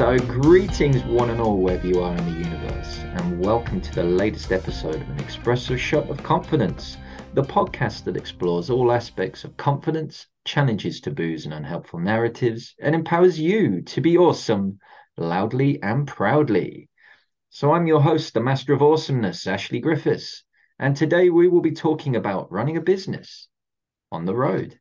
So, greetings, one and all, wherever you are in the universe, and welcome to the latest episode of an Espresso Shot of Confidence, the podcast that explores all aspects of confidence, challenges taboos and unhelpful narratives, and empowers you to be awesome loudly and proudly. So, I'm your host, the Master of Awesomeness, Ashley Griffiths, and today we will be talking about running a business on the road.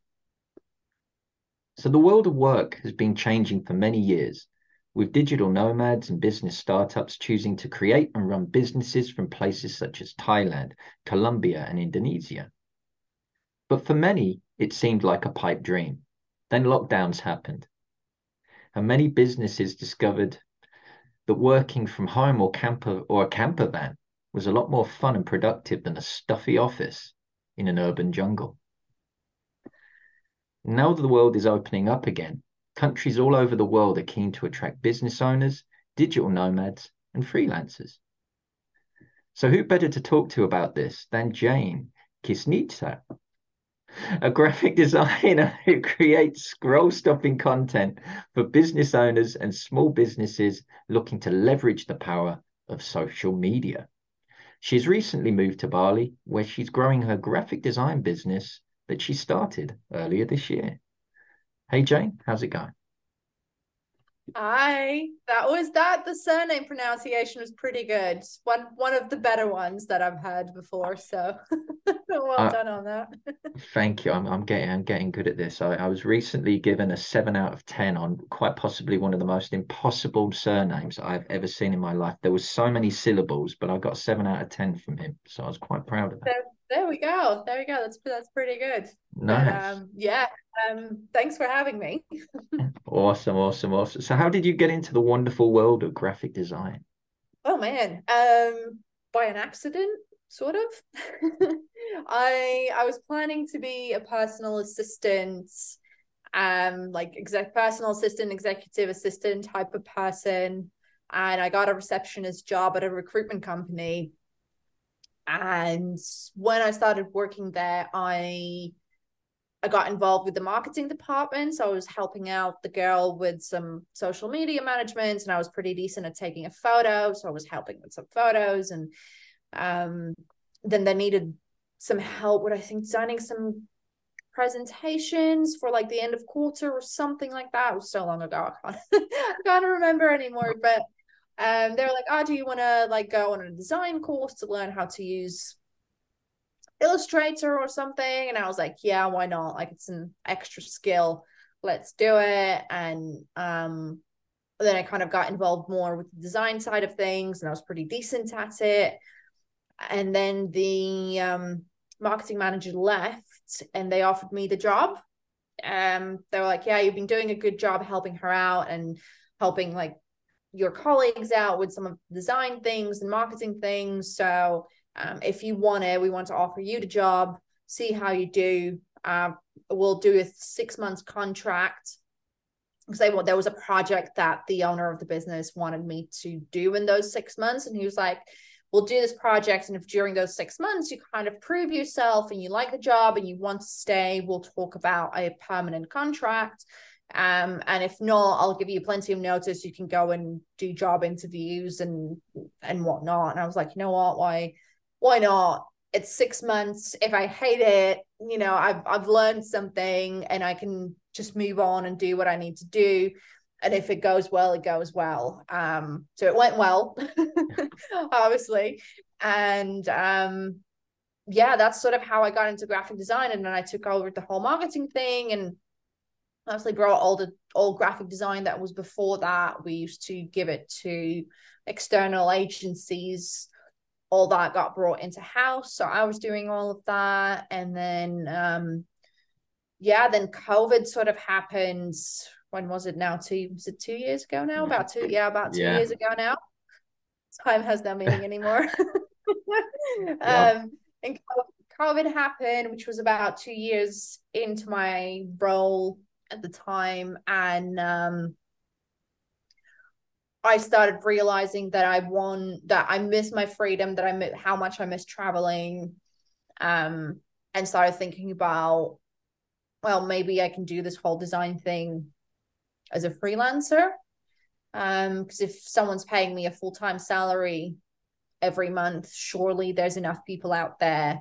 So, the world of work has been changing for many years, with digital nomads and business startups choosing to create and run businesses from places such as Thailand, Colombia, and Indonesia. But for many, it seemed like a pipe dream. Then lockdowns happened, and many businesses discovered that working from home or camper or a camper van was a lot more fun and productive than a stuffy office in an urban jungle. Now that the world is opening up again, countries all over the world are keen to attract business owners, digital nomads, and freelancers. So, who better to talk to about this than Jane Kisnica, a graphic designer who creates scroll stopping content for business owners and small businesses looking to leverage the power of social media. She's recently moved to Bali, where she's growing her graphic design business that she started earlier this year. Hey, Jane, how's it going? Hi, that was that. The surname pronunciation was pretty good. One one of the better ones that I've heard before. So well uh, done on that. thank you. I'm I'm getting I'm getting good at this. I, I was recently given a seven out of ten on quite possibly one of the most impossible surnames I've ever seen in my life. There was so many syllables, but I got seven out of ten from him. So I was quite proud of that. There we go. There we go. That's that's pretty good. Nice. Um, yeah. Um, thanks for having me. awesome, awesome, awesome. So, how did you get into the wonderful world of graphic design? Oh man, um, by an accident, sort of. I I was planning to be a personal assistant, um, like exec personal assistant, executive assistant type of person, and I got a receptionist job at a recruitment company and when I started working there, I I got involved with the marketing department. So I was helping out the girl with some social media management, and I was pretty decent at taking a photo. So I was helping with some photos, and um, then they needed some help with I think designing some presentations for like the end of quarter or something like that. It was so long ago, I can't, I can't remember anymore. But um, they were like, "Oh, do you want to like go on a design course to learn how to use Illustrator or something?" And I was like, "Yeah, why not? Like, it's an extra skill. Let's do it." And um, then I kind of got involved more with the design side of things, and I was pretty decent at it. And then the um, marketing manager left, and they offered me the job. Um, they were like, "Yeah, you've been doing a good job helping her out and helping like your colleagues out with some of the design things and marketing things. So um, if you want it, we want to offer you the job, see how you do. Uh, we'll do a six months contract because they there was a project that the owner of the business wanted me to do in those six months, and he was like, "We'll do this project, and if during those six months you kind of prove yourself and you like the job and you want to stay, we'll talk about a permanent contract." Um, and if not, I'll give you plenty of notice. You can go and do job interviews and and whatnot. And I was like, you know what? Why why not? It's six months. If I hate it, you know, I've I've learned something and I can just move on and do what I need to do. And if it goes well, it goes well. Um, so it went well, obviously. And um yeah, that's sort of how I got into graphic design. And then I took over the whole marketing thing and obviously brought all the old graphic design that was before that. We used to give it to external agencies. All that got brought into house. So I was doing all of that. And then um yeah, then COVID sort of happened. When was it now? Two was it two years ago now? About two, yeah, about two yeah. years ago now. Time has no meaning anymore. um and COVID happened, which was about two years into my role at the time and um I started realizing that I want that I miss my freedom, that I miss how much I miss traveling, um, and started thinking about, well, maybe I can do this whole design thing as a freelancer. Um, because if someone's paying me a full-time salary every month, surely there's enough people out there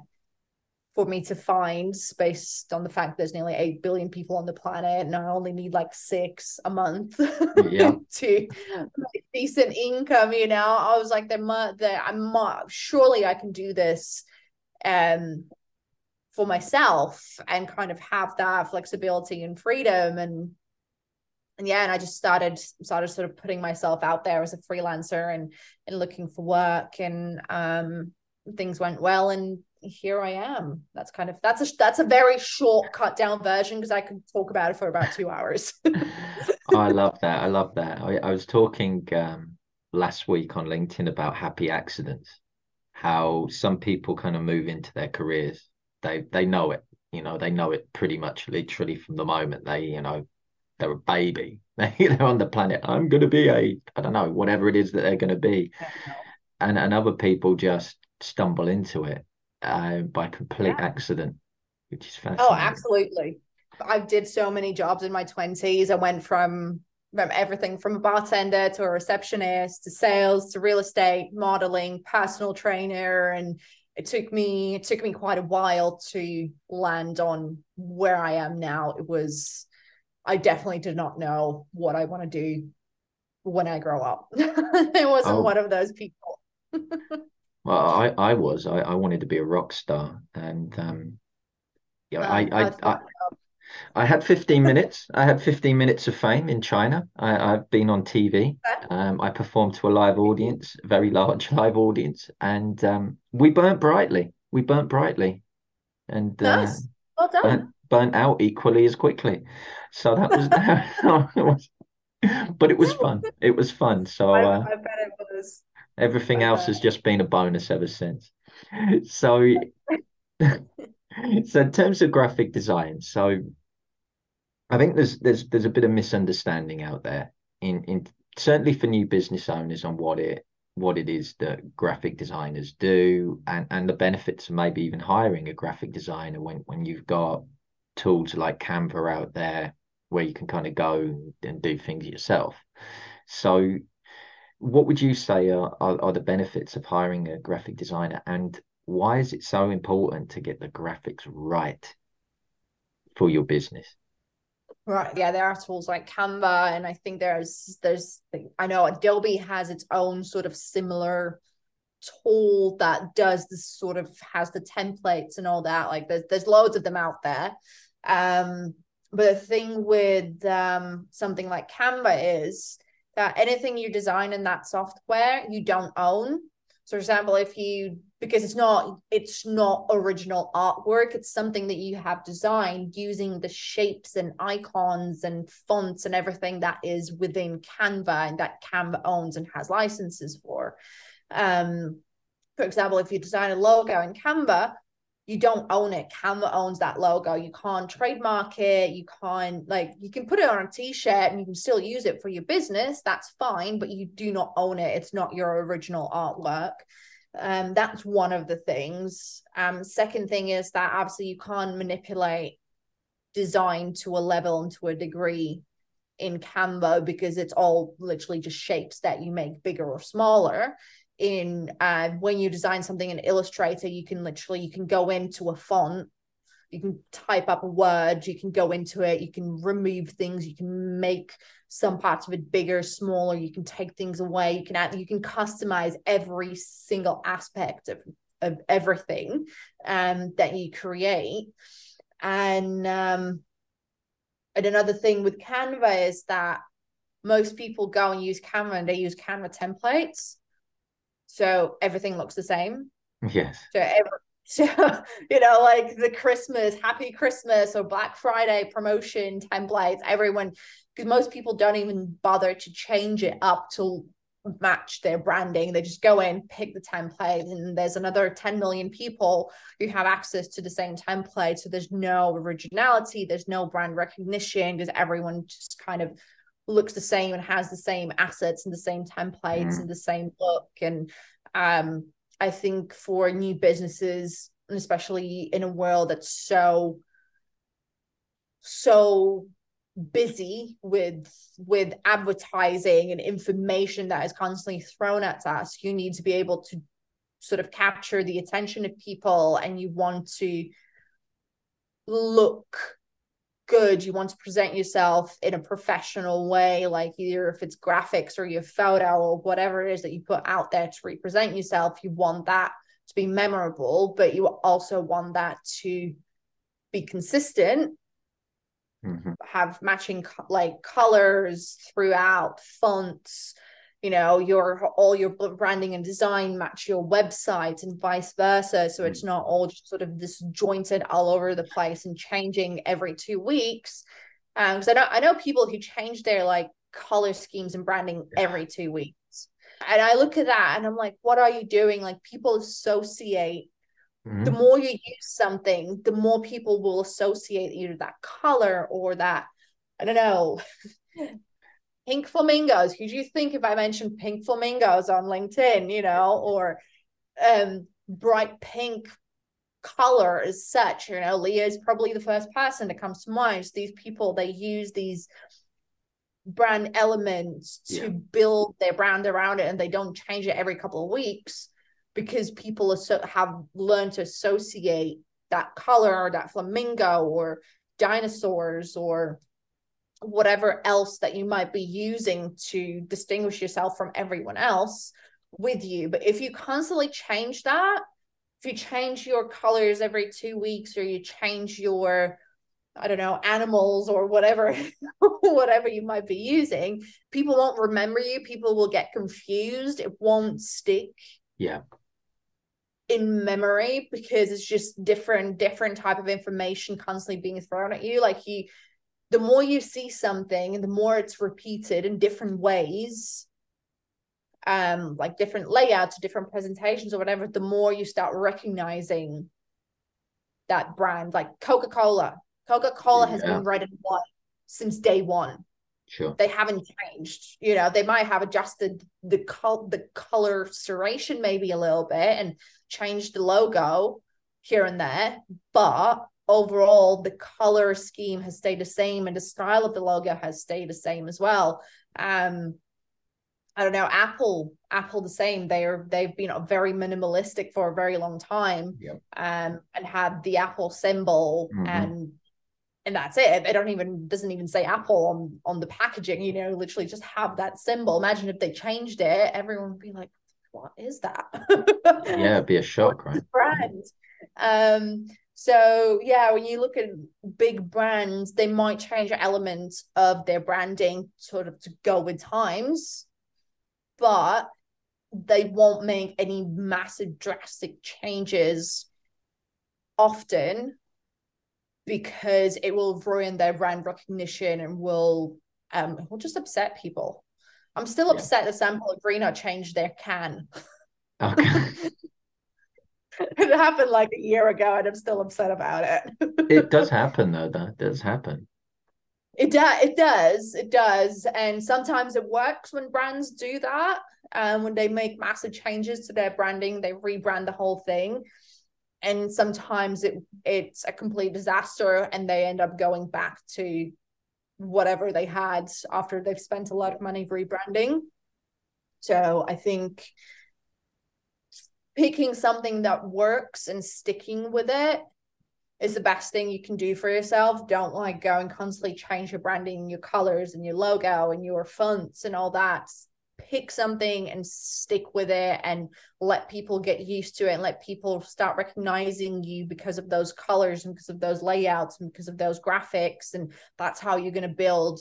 for me to find based on the fact there's nearly 8 billion people on the planet and I only need like six a month yeah. to make decent income, you know. I was like, there might there I'm surely I can do this um for myself and kind of have that flexibility and freedom and and yeah and i just started started sort of putting myself out there as a freelancer and and looking for work and um things went well and here i am. That's kind of that's a that's a very short cut down version because i could talk about it for about two hours. Oh, i love that. I love that. I, I was talking um last week on linkedin about happy accidents how some people kind of move into their careers. They they know it you know they know it pretty much literally from the moment they you know they're a baby. They're on the planet. I'm going to be a i don't know whatever it is that they're going to be and and other people just stumble into it uh, by complete yeah. accident which is oh, fascinating oh absolutely i did so many jobs in my 20s i went from from everything from a bartender to a receptionist to sales to real estate modeling personal trainer and it took me it took me quite a while to land on where I am now. It was I definitely did not know what I want to do when I grow up. it wasn't oh. one of those people. well, I I was I, I wanted to be a rock star, and um, yeah, I I, I, I had 15 minutes. I had 15 minutes of fame in China. I, I've been on TV. Um, I performed to a live audience, a very large live audience, and um, we burnt brightly. We burnt brightly, and uh, nice. well done. Burnt, burnt, out equally as quickly. So that was, that was, but it was fun. It was fun. So I, uh, I bet it was. Everything else has just been a bonus ever since. So. so in terms of graphic design so I think there's there's there's a bit of misunderstanding out there in in certainly for new business owners on what it what it is that graphic designers do and and the benefits of maybe even hiring a graphic designer when when you've got tools like Canva out there where you can kind of go and do things yourself. So what would you say are, are, are the benefits of hiring a graphic designer and why is it so important to get the graphics right for your business? Right. Yeah, there are tools like Canva, and I think there's there's I know Adobe has its own sort of similar tool that does this sort of has the templates and all that. Like there's there's loads of them out there. Um, but the thing with um something like Canva is that anything you design in that software you don't own. So for example, if you because it's not it's not original artwork it's something that you have designed using the shapes and icons and fonts and everything that is within canva and that canva owns and has licenses for um for example if you design a logo in canva you don't own it. Canva owns that logo. You can't trademark it. You can't like you can put it on a t-shirt and you can still use it for your business. That's fine but you do not own it. It's not your original artwork. Um, that's one of the things. Um, second thing is that obviously you can't manipulate design to a level and to a degree in Canva because it's all literally just shapes that you make bigger or smaller. In uh, when you design something in Illustrator, you can literally you can go into a font, you can type up a word, you can go into it, you can remove things, you can make some parts of it bigger, smaller. You can take things away. You can add, you can customize every single aspect of, of everything um, that you create. And um, and another thing with Canva is that most people go and use Canva and they use Canva templates. So everything looks the same. Yes. So every, so you know like the christmas happy christmas or black friday promotion templates everyone because most people don't even bother to change it up to match their branding they just go in pick the template and there's another 10 million people who have access to the same template so there's no originality there's no brand recognition because everyone just kind of looks the same and has the same assets and the same templates mm. and the same look and um I think for new businesses, and especially in a world that's so, so busy with with advertising and information that is constantly thrown at us you need to be able to sort of capture the attention of people and you want to look good you want to present yourself in a professional way like either if it's graphics or your photo or whatever it is that you put out there to represent yourself you want that to be memorable but you also want that to be consistent Mhm. have matching co- like colors throughout fonts you know your all your branding and design match your website and vice versa. So it's not all just sort of disjointed all over the place and changing every two weeks. Um because i know i know people who change their like color schemes and branding every two weeks. And i look at that and i'm like what are you doing? Like people associate Mhm. the more you use something, the more people will associate either that color or that, I don't know, pink flamingos. Who do you think if I mentioned pink flamingos on LinkedIn, you know, or um bright pink color as such, you know, Leah is probably the first person that comes to mind. So these people, they use these brand elements to Yeah. build their brand around it and they don't change it every couple of weeks because people so, have learned to associate that color or that flamingo or dinosaurs or whatever else that you might be using to distinguish yourself from everyone else with you. But if you constantly change that, if you change your colors every two weeks or you change your I don't know, animals or whatever, whatever you might be using, people won't remember you. People will get confused. It won't stick Yeah. in memory because it's just different different type of information constantly being thrown at you like you the more you see something and the more it's repeated in different ways um like different layouts different presentations or whatever the more you start recognizing that brand like coca-cola coca-cola has Yeah. been red and white since day one Sure. they haven't changed. You know, they might have adjusted the col the coloration maybe a little bit and changed the logo here and there, but overall the color scheme has stayed the same and the style of the logo has stayed the same as well. Um I don't know, Apple, Apple the same. They're they've been very minimalistic for a very long time. Yep. Um and had the Apple symbol Mhm. and and that's it. They don't even doesn't even say Apple on on the packaging. You know, literally just have that symbol. Imagine if they changed it, everyone would be like, "What is that?" Yeah, it'd be a shock, right? brand. Um. So yeah, when you look at big brands, they might change elements of their branding sort of to go with times, but they won't make any massive drastic changes often because it will ruin their brand recognition and will um will just upset people. I'm still Yeah. upset that San Pellegrino changed their can. Okay. it happened like a year ago and I'm still upset about it. It does happen though, that does happen. It does. It does. It does. And sometimes it works when brands do that. Um, when they make massive changes to their branding, they rebrand the whole thing. And sometimes it it's a complete disaster, and they end up going back to whatever they had after they've spent a lot of money rebranding. So I think picking something that works and sticking with it is the best thing you can do for yourself. Don't like go and constantly change your branding, your colors, and your logo and your fonts and all that. Pick something and stick with it and let people get used to it and let people start recognizing you because of those colors and because of those layouts and because of those graphics. And that's how you're going to build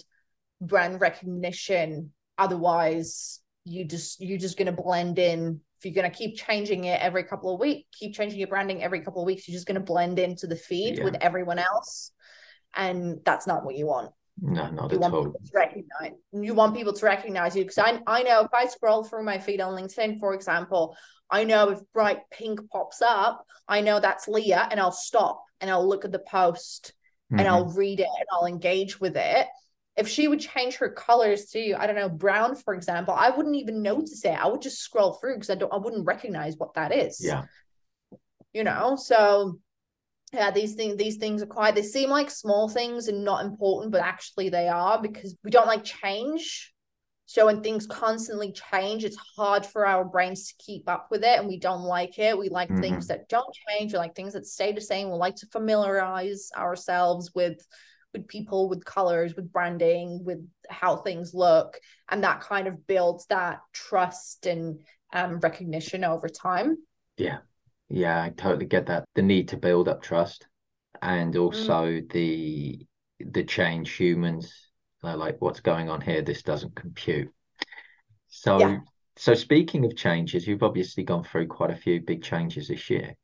brand recognition. Otherwise, you just you're just going to blend in if you're going to keep changing it every couple of weeks, keep changing your branding every couple of weeks, you're just going to blend into the feed Yeah. with everyone else. And that's not what you want. No, not You at want all. people to recognize you want people to recognize you. Because I, I know if I scroll through my feed on LinkedIn, for example, I know if bright pink pops up, I know that's Leah, and I'll stop and I'll look at the post and Mhm. I'll read it and I'll engage with it. If she would change her colors to, I don't know, brown, for example, I wouldn't even notice it. I would just scroll through because I don't I wouldn't recognize what that is. Yeah. You know, so yeah these things these things are quite they seem like small things and not important but actually they are because we don't like change so when things constantly change it's hard for our brains to keep up with it and we don't like it we like mm-hmm. things that don't change we like things that stay the same we like to familiarize ourselves with with people with colors with branding with how things look and that kind of builds that trust and um, recognition over time yeah yeah, I totally get that. The need to build up trust and also mm. the the change humans are like what's going on here this doesn't compute so yeah. so speaking of changes you've obviously gone through quite a few big changes this year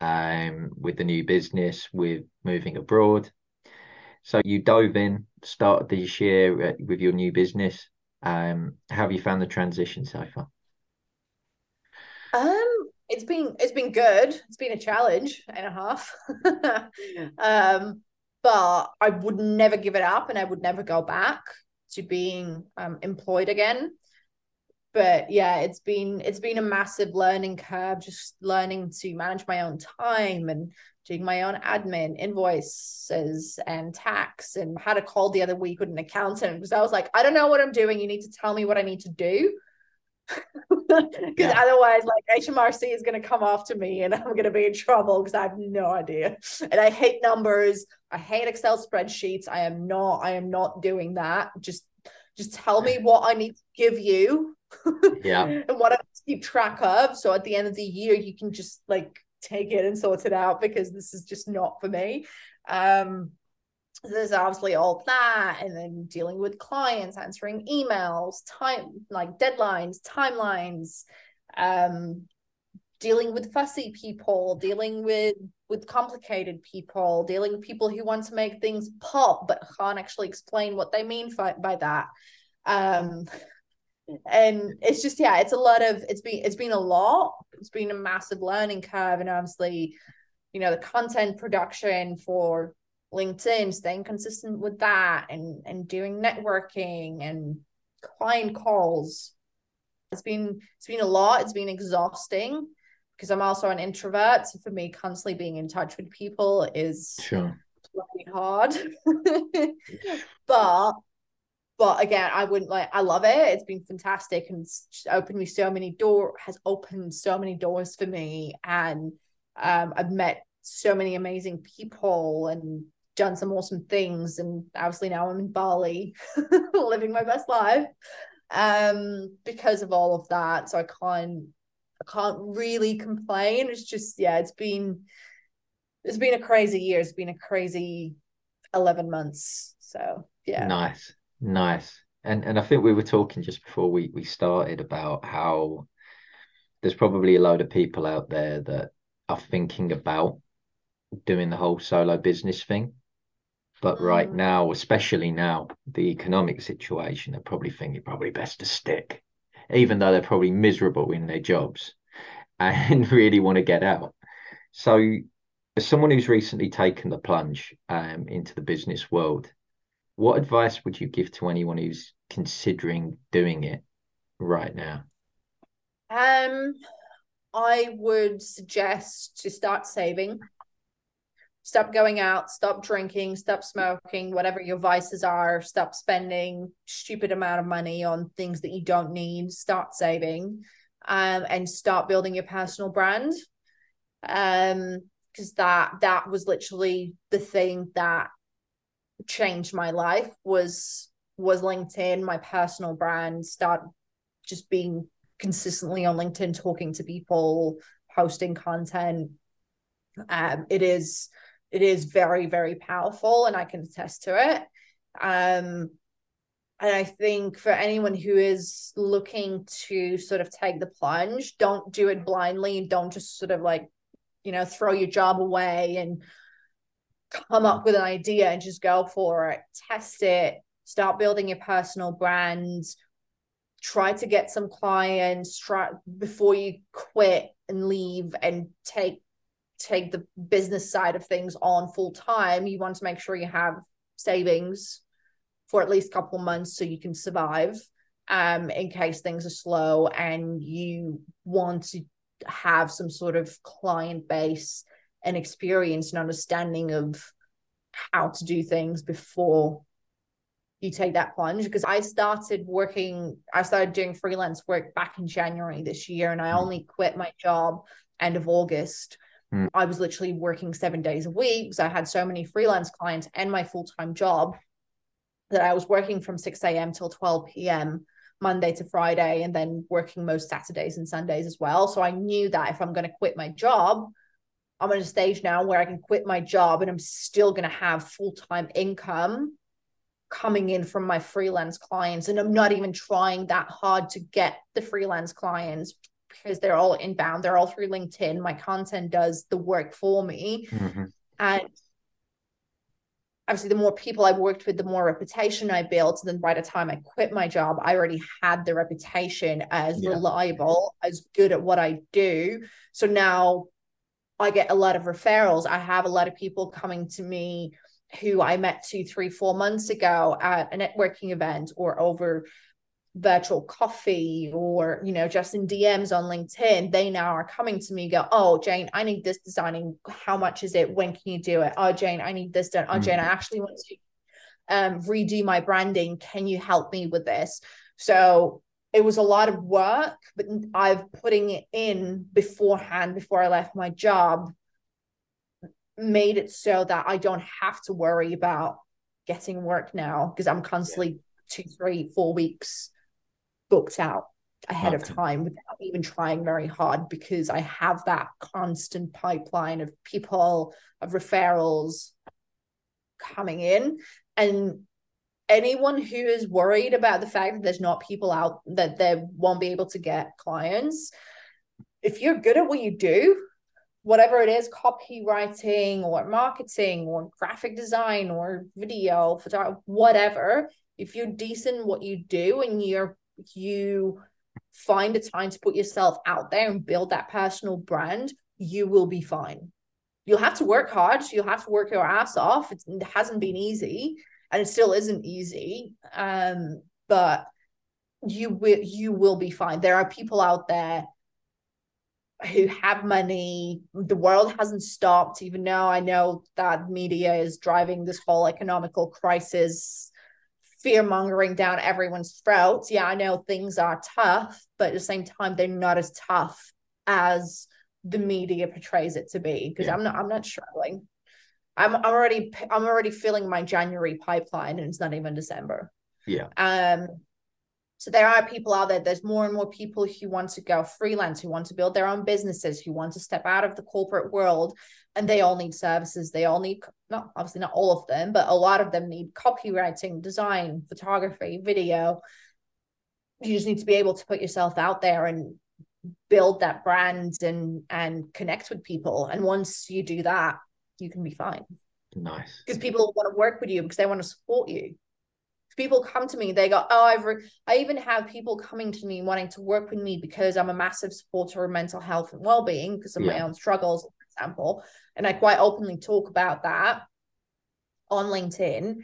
um with the new business with moving abroad so you dove in started this year uh, with your new business um how have you found the transition so far um it's been it's been good. It's been a challenge and a half. um, but I would never give it up and I would never go back to being um, employed again. But yeah, it's been it's been a massive learning curve, just learning to manage my own time and doing my own admin, invoices and tax, and had a call the other week with an accountant because I was like, I don't know what I'm doing. You need to tell me what I need to do because yeah. otherwise like HMRC is going to come after me and I'm going to be in trouble because I have no idea. And I hate numbers. I hate Excel spreadsheets. I am not I am not doing that. Just just tell me what I need to give you. Yeah. and what I keep track of. So at the end of the year you can just like take it and sort it out because this is just not for me. Um there's obviously all that and then dealing with clients answering emails time like deadlines timelines um dealing with fussy people dealing with with complicated people dealing with people who want to make things pop but can't actually explain what they mean by, by that um and it's just yeah it's a lot of it's been it's been a lot it's been a massive learning curve and obviously you know the content production for LinkedIn, staying consistent with that and and doing networking and client calls. It's been it's been a lot. It's been exhausting because I'm also an introvert. So for me, constantly being in touch with people is sure hard. but but again, I wouldn't like I love it. It's been fantastic and opened me so many door has opened so many doors for me. And um I've met so many amazing people and done some awesome things. And obviously now i'm in bali living my best life um because of all of that. So i can't i can't really complain. It's just yeah it's been it's been a crazy year. It's been a crazy 11 months. So yeah. Nice nice and and i think we were talking just before we we started about how there's probably a load of people out there that are thinking about doing the whole solo business thing but mm. right now, especially now, the economic situation, they're probably thinking probably best to stick, even though they're probably miserable in their jobs and really want to get out. So, as someone who's recently taken the plunge um, into the business world, what advice would you give to anyone who's considering doing it right now? Um, I would suggest to start saving stop going out, stop drinking, stop smoking, whatever your vices are, stop spending stupid amount of money on things that you don't need, start saving, um, and start building your personal brand. Um, because that that was literally the thing that changed my life was was LinkedIn, my personal brand, start just being consistently on LinkedIn, talking to people, posting content. Um, it is it is very very powerful and i can attest to it um and i think for anyone who is looking to sort of take the plunge don't do it blindly don't just sort of like you know throw your job away and come up with an idea and just go for it. Test it. Start building your personal brand. Try to get some clients try before you quit and leave and take take the business side of things on full time, you want to make sure you have savings for at least a couple months so you can survive um, in case things are slow and you want to have some sort of client base an experience and understanding of how to do things before you take that plunge because I started working, I started doing freelance work back in January this year, and I mm. only quit my job end of August. Mm. I was literally working seven days a week because I had so many freelance clients and my full time job that I was working from 6 a.m. till 12 p.m. Monday to Friday, and then working most Saturdays and Sundays as well. So I knew that if I'm going to quit my job, I'm at a stage now where I can quit my job and I'm still going to have full time income coming in from my freelance clients. And i'm not even trying that hard to get the freelance clients because they're all inbound they're all through linkedin. My content does the work for me. Mm-hmm. and obviously the more people I've worked with the more reputation i built. Then by the time i quit my job i already had the reputation as yeah. reliable as good at what i do. So now i get a lot of referrals. I have a lot of people coming to me who I met two, three, four months ago at a networking event or over virtual coffee or you know just in DMs on LinkedIn. They now are coming to me go oh Jane I need this designing. How much is it? When can you do it? Oh Jane I need this done. Oh Jane I actually want to um redo my branding. Can you help me with this? So it was a lot of work but I've putting it in beforehand before I left my job made it so that I don't have to worry about getting work now because I'm constantly two, three, four weeks booked out ahead okay. of time without even trying very hard because I have that constant pipeline of people, of referrals coming in. And anyone who is worried about the fact that there's not people out that they won't be able to get clients, if you're good at what you do, whatever it is copywriting or marketing or graphic design or video whatever if you're decent what you do and you're you find the time to put yourself out there and build that personal brand you will be fine. You'll have to work hard. You'll have to work your ass off. It hasn't been easy and it still isn't easy um but you will you will be fine there are people out there who have money. The world hasn't stopped, even though I know that media is driving this whole economical crisis, fear mongering down everyone's throats. Yeah, I know things are tough, but at the same time, they're not as tough as the media portrays it to be. Because yeah. I'm not, I'm not struggling. I'm, already, I'm already filling my January pipeline, and it's not even December. Yeah. Um, so there are people out there, there's more and more people who want to go freelance, who want to build their own businesses, who want to step out of the corporate world, and they all need services. They all need, not obviously not all of them, but a lot of them need copywriting, design, photography, video. You just need to be able to put yourself out there and build that brand and and connect with people. And once you do that, you can be fine. Nice. Because people want to work with you because they want to support you people come to me they go oh i've re-. i even have people coming to me wanting to work with me because i'm a massive supporter of mental health and well-being because of yeah. my own struggles for example and i quite openly talk about that on linkedin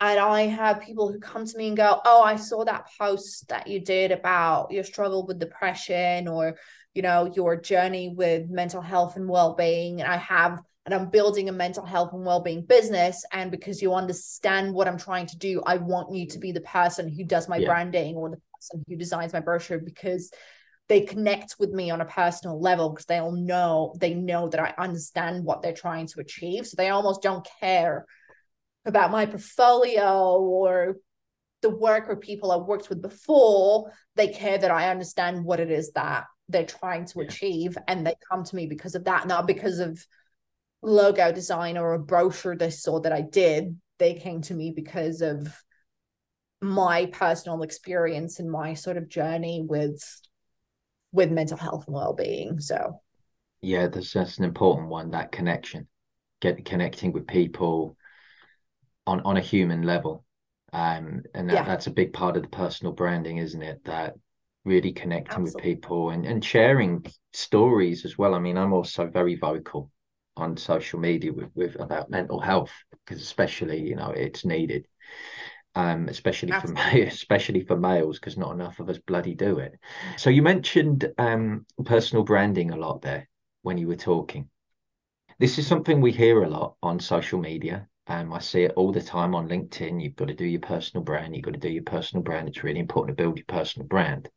and i have people who come to me and go oh i saw that post that you did about your struggle with depression or you know your journey with mental health and well-being and i have and I'm building a mental health and well-being business and because you understand what I'm trying to do I want you to be the person who does my yeah. branding or the person who designs my brochure because they connect with me on a personal level because they'll know they know that I understand what they're trying to achieve so they almost don't care about my portfolio or the work or people I've worked with before they care that I understand what it is that they're trying to yeah. achieve and they come to me because of that not because of logo design or a brochure they saw that I did, they came to me because of my personal experience and my sort of journey with with mental health and well-being. So yeah, that's that's an important one, that connection. Get connecting with people on on a human level. Um and that, yeah. that's a big part of the personal branding, isn't it? That really connecting Absolutely. with people and, and sharing stories as well. I mean, I'm also very vocal on social media with, with about mental health because especially you know it's needed um, especially Absolutely. for especially for males because not enough of us bloody do it so you mentioned um, personal branding a lot there when you were talking this is something we hear a lot on social media. Um, I see it all the time on LinkedIn. You've got to do your personal brand. You've got to do your personal brand. It's really important to build your personal brand.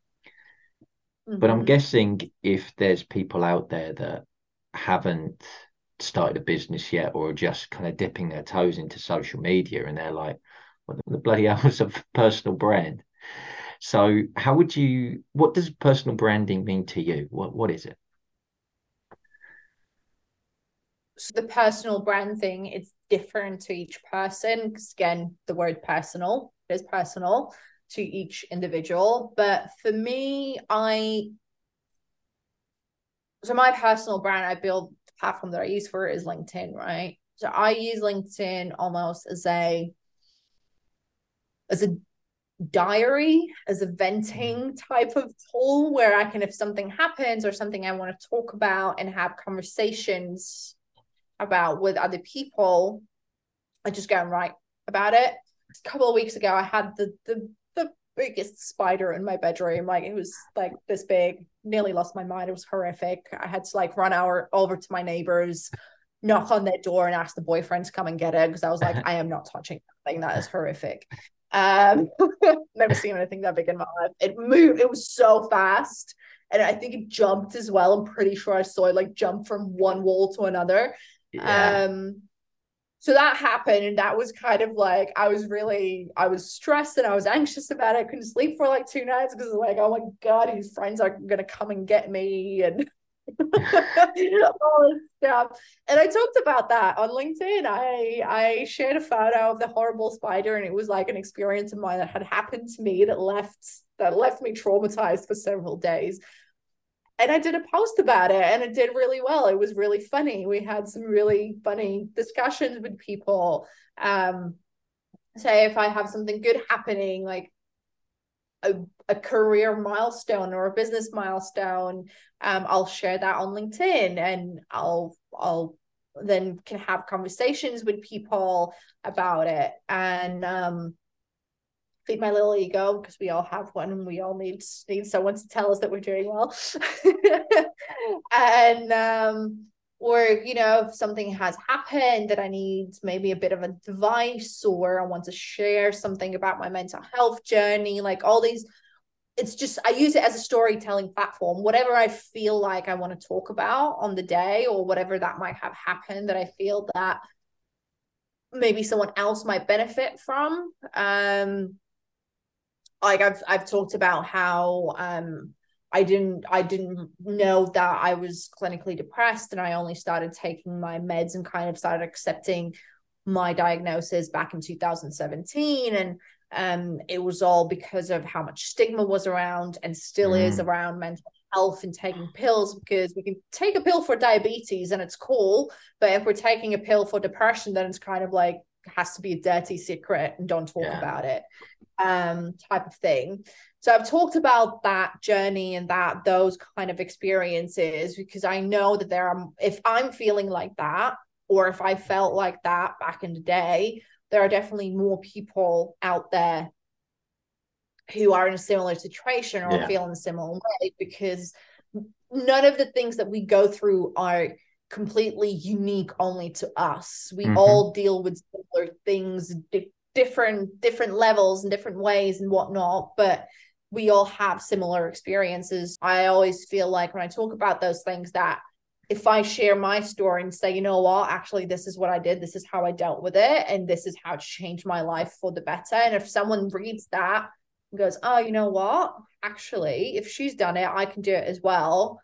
Mm-hmm. But I'm mm-hmm. guessing if there's people out there that haven't started a business yet or just kind of dipping their toes into social media and they're like, what the bloody hell is a personal brand? So how would you what does personal branding mean to you? What what is it? So the personal brand thing, it's different to each person. Because again, the word personal is personal to each individual. But for me, I so my personal brand, I build platform that I use for it is LinkedIn, right? So I use LinkedIn almost as a as a diary as a venting mm-hmm. type of tool where I can, if something happens or something I want to talk about and have conversations about with other people, I just go and write about it. A couple of weeks ago, I had the the the biggest spider in my bedroom. Like it was like this big. Nearly lost my mind. It was horrific. I had to like run out over to my neighbors, knock on their door, and ask the boyfriend to come and get it because I was like, I am not touching that thing. That is horrific. Um, never seen anything that big in my life. It moved. It was so fast, and I think it jumped as well. I'm pretty sure I saw it like jump from one wall to another. Yeah. Um, so that happened, and that was kind of like I was really I was stressed and I was anxious about it. I couldn't sleep for like two nights because like oh my god, his friends are gonna come and get me and all this stuff. And I talked about that on LinkedIn. I I shared a photo of the horrible spider, and it was like an experience of mine that had happened to me that left that left me traumatized for several days. And I did a post about it, and it did really well. It was really funny. We had some really funny discussions with people. Um, say if I have something good happening, like a, a career milestone or a business milestone um, I'll share that on LinkedIn and I'll I'll then can have conversations with people about it and um, feed my little ego because we all have one and we all need need someone to tell us that we're doing well and um or you know if something has happened that i need maybe a bit of advice or i want to share something about my mental health journey like all these it's just I use it as a storytelling platform. Whatever I feel like I want to talk about on the day, or whatever that might have happened that I feel that maybe someone else might benefit from. Um, like I've I've talked about how um I didn't I didn't know that I was clinically depressed, and I only started taking my meds and kind of started accepting my diagnosis back in 2017 and um, it was all because of how much stigma was around and still mm. is around mental health and taking pills because we can take a pill for diabetes and it's cool but if we're taking a pill for depression then it's kind of like has to be a dirty secret and don't talk yeah. about it um type of thing so i've talked about that journey and that those kind of experiences because i know that there are if i'm feeling like that or if i felt like that back in the day there are definitely more people out there who are in a similar situation or yeah. feel in a similar way because none of the things that we go through are completely unique only to us we mm-hmm. all deal with similar things di- different different levels and different ways and whatnot but we all have similar experiences i always feel like when i talk about those things that if I share my story and say, you know what, actually, this is what I did, this is how I dealt with it, and this is how to change my life for the better. And if someone reads that and goes, oh, you know what, actually, if she's done it, I can do it as well.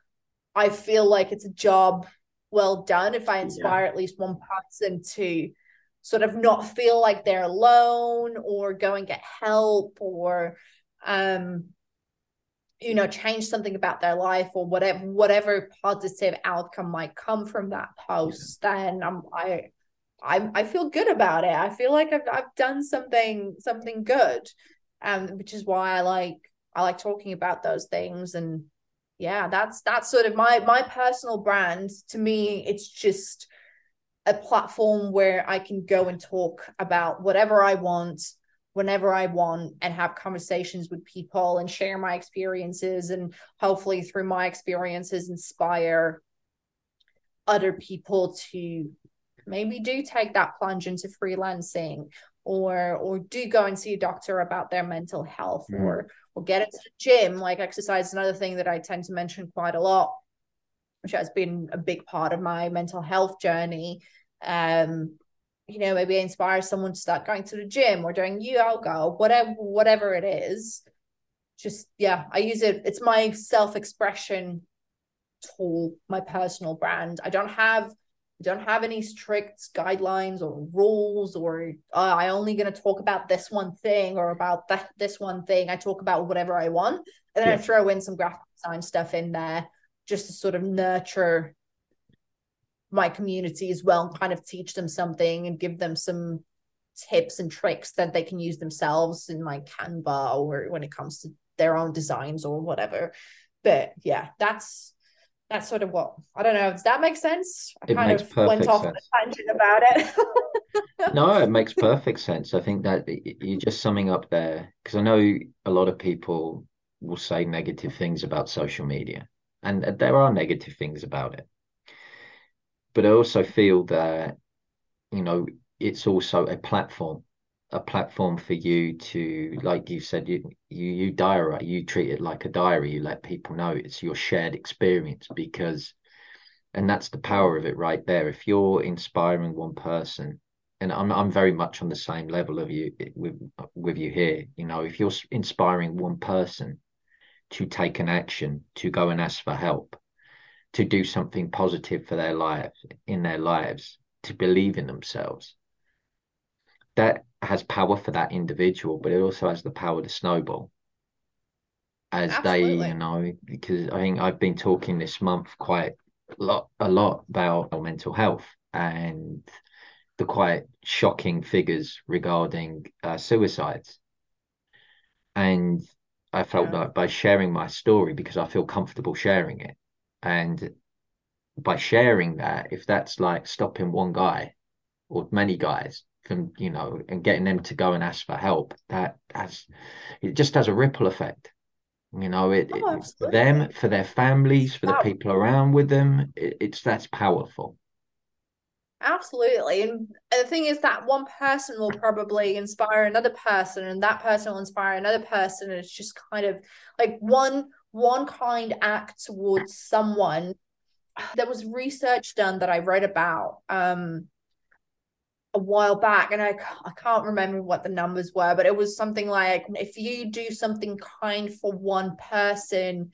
I feel like it's a job well done if I inspire yeah. at least one person to sort of not feel like they're alone or go and get help or um you know change something about their life or whatever whatever positive outcome might come from that post then i'm i I, I feel good about it. I feel like I've, I've done something something good, um, which is why I like I like talking about those things. And yeah, that's that's sort of my my personal brand. To me, it's just a platform where I can go and talk about whatever I want, whenever I want and have conversations with people and share my experiences and hopefully through my experiences inspire other people to maybe do take that plunge into freelancing or or do go and see a doctor about their mental health mm. or or get into the gym like exercise is another thing that i tend to mention quite a lot which has been a big part of my mental health journey. Um you know maybe inspire someone to start going to the gym or doing yoga or whatever whatever it is. Just yeah i use it it's my self-expression tool my personal brand. I don't have I don't have any strict guidelines or rules or uh, I only going to talk about this one thing or about that this one thing. I talk about whatever I want, and then yeah. I throw in some graphic design stuff in there just to sort of nurture my community as well, and kind of teach them something and give them some tips and tricks that they can use themselves in my Canva or when it comes to their own designs or whatever. But yeah, that's that's sort of what I don't know. Does that make sense? I it kind of went off sense. on a tangent about it. no, it makes perfect sense. I think that you're just summing up there because I know a lot of people will say negative things about social media, and there are negative things about it. But I also feel that you know it's also a platform a platform for you to like you said you you you diary you treat it like a diary you let people know it's your shared experience because and that's the power of it right there if you're inspiring one person and I'm I'm very much on the same level of you with with you here you know if you're inspiring one person to take an action to go and ask for help to do something positive for their lives in their lives to believe in themselves that has power for that individual, but it also has the power to snowball. As Absolutely. they, you know, because I think I've been talking this month quite a lot, a lot about mental health and the quite shocking figures regarding uh, suicides. And I felt yeah. like by sharing my story, because I feel comfortable sharing it, and by sharing that, if that's like stopping one guy or many guys from you know and getting them to go and ask for help that has it just has a ripple effect. You know it, oh, it for them for their families for the people around with them it, it's that's powerful absolutely and the thing is that one person will probably inspire another person and that person will inspire another person and it's just kind of like one one kind act towards someone there was research done that i read about um a while back and I, I can't remember what the numbers were but it was something like if you do something kind for one person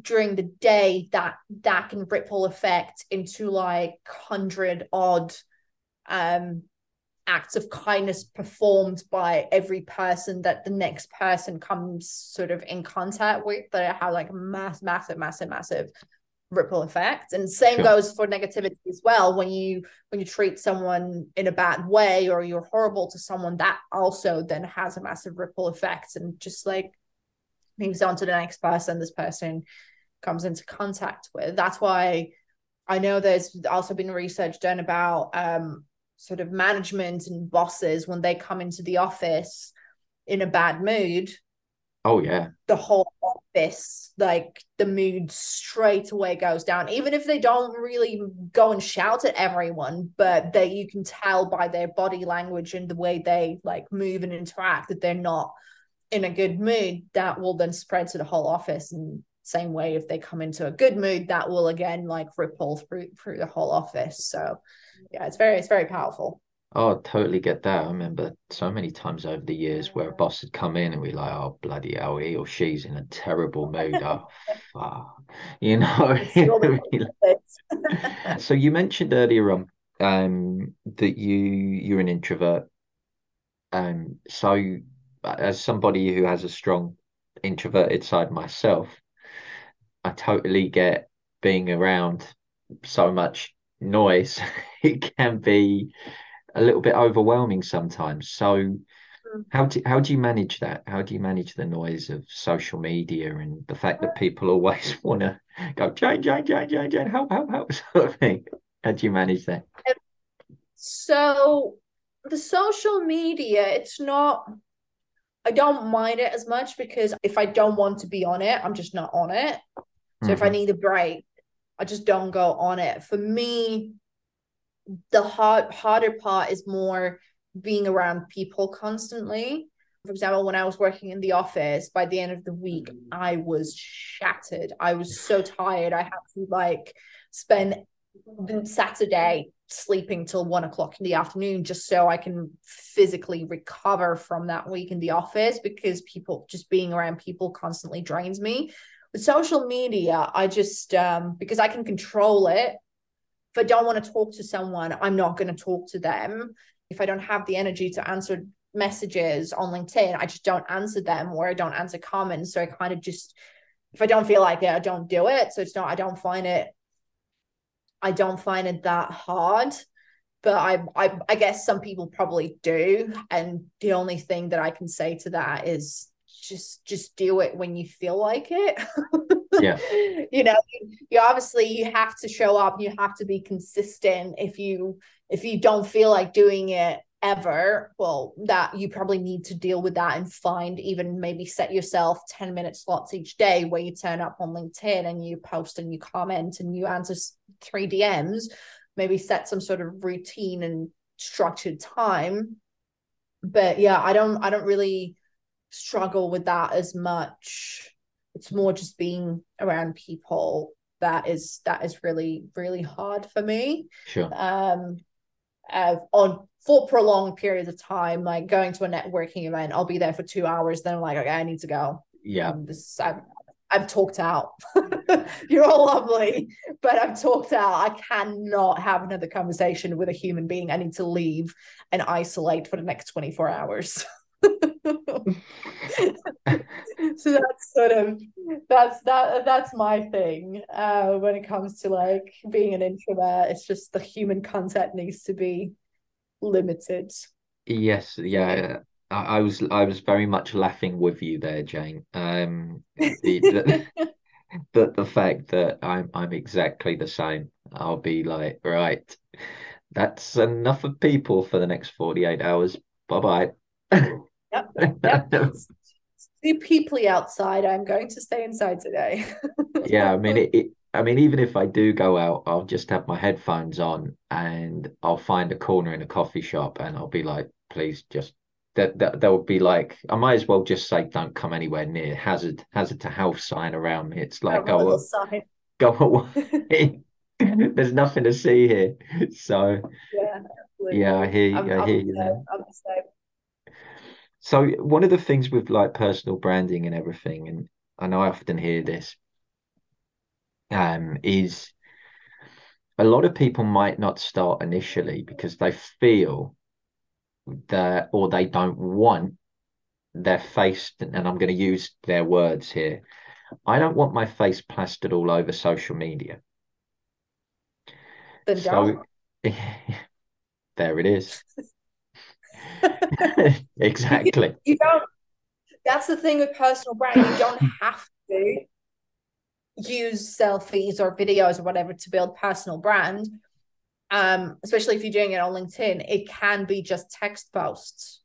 during the day that that can ripple effect into like 100 odd um acts of kindness performed by every person that the next person comes sort of in contact with that have like mass massive massive massive ripple effect and same sure. goes for negativity as well. When you when you treat someone in a bad way or you're horrible to someone that also then has a massive ripple effect. And just like moves on to the next person this person comes into contact with that's why i know there's also been research done about um sort of management and bosses when they come into the office in a bad mood Oh yeah. The whole office, like the mood straight away goes down. Even if they don't really go and shout at everyone, but they you can tell by their body language and the way they like move and interact that they're not in a good mood, that will then spread to the whole office. And same way if they come into a good mood, that will again like ripple through through the whole office. So yeah, it's very it's very powerful. Oh, I totally get that. I remember so many times over the years where a boss had come in and we like, oh bloody hell, he or she's in a terrible mood. oh, fuck. You know. so you mentioned earlier on um, that you you're an introvert. Um, so as somebody who has a strong introverted side myself, I totally get being around so much noise. it can be a little bit overwhelming sometimes. So mm. how do how do you manage that? How do you manage the noise of social media and the fact that people always want to go Jane, Jane, Jane, Jane, Jane, help, help, help, sort of thing? How do you manage that? So the social media, it's not. I don't mind it as much because if I don't want to be on it, I'm just not on it. So mm-hmm. if I mm-hmm. need a break, I just don't go on it. For me, the hard harder part is more being around people constantly. For example, when I was working in the office, by the end of the week, I was shattered. I was so tired. I had to like spend Saturday sleeping till one o'clock in the afternoon just so I can physically recover from that week in the office because people just being around people constantly drains me. With social media, I just um because I can control it. If I don't want to talk to someone, I'm not going to talk to them. If I don't have the energy to answer messages on LinkedIn, I just don't answer them or I don't answer comments. So I kind of just if I don't feel like it, I don't do it. So it's not I don't find it I don't find it that hard. But I, I I guess some people probably do. And the only thing that I can say to that is just just do it when you feel like it. yeah. you know, you obviously you have to show up, you have to be consistent. If you if you don't feel like doing it ever well that you probably need to deal with that and find even maybe set yourself 10 minute slots each day where you turn up on linkedin and you post and you comment and you answer three dms maybe set some sort of routine and structured time but yeah i don't i don't really struggle with that as much it's more just being around people that is that is really really hard for me sure um uh, on for prolonged periods of time, like going to a networking event, I'll be there for two hours. Then I'm like, okay, I need to go. Yeah. Um, this, I've, I've talked out. You're all lovely, but I've talked out. I cannot have another conversation with a human being. I need to leave and isolate for the next 24 hours. so that's sort of that's that that's my thing uh when it comes to like being an introvert it's just the human contact needs to be limited. Yes, yeah. I, I was I was very much laughing with you there, Jane. Um, the, the, the the fact that I'm I'm exactly the same. I'll be like, right, that's enough of people for the next 48 hours. Bye bye. Yep. yep. too peoply outside. I'm going to stay inside today. yeah, I mean it, it I mean, even if I do go out, I'll just have my headphones on and I'll find a corner in a coffee shop and I'll be like, please just that that there will be like I might as well just say don't come anywhere near hazard hazard to health sign around me. It's like go sign. go away. There's nothing to see here. So yeah, absolutely. yeah, I hear you. I'm, I hear I'm you. There. I'm the same. So one of the things with like personal branding and everything, and I know I often hear this, um, is a lot of people might not start initially because they feel that or they don't want their face and I'm going to use their words here I don't want my face plastered all over social media. Then so there it is exactly. You, you don't that's the thing with personal branding you don't have to use selfies or videos or whatever to build personal brand. Um especially if you're doing it on linkedin it can be just text posts.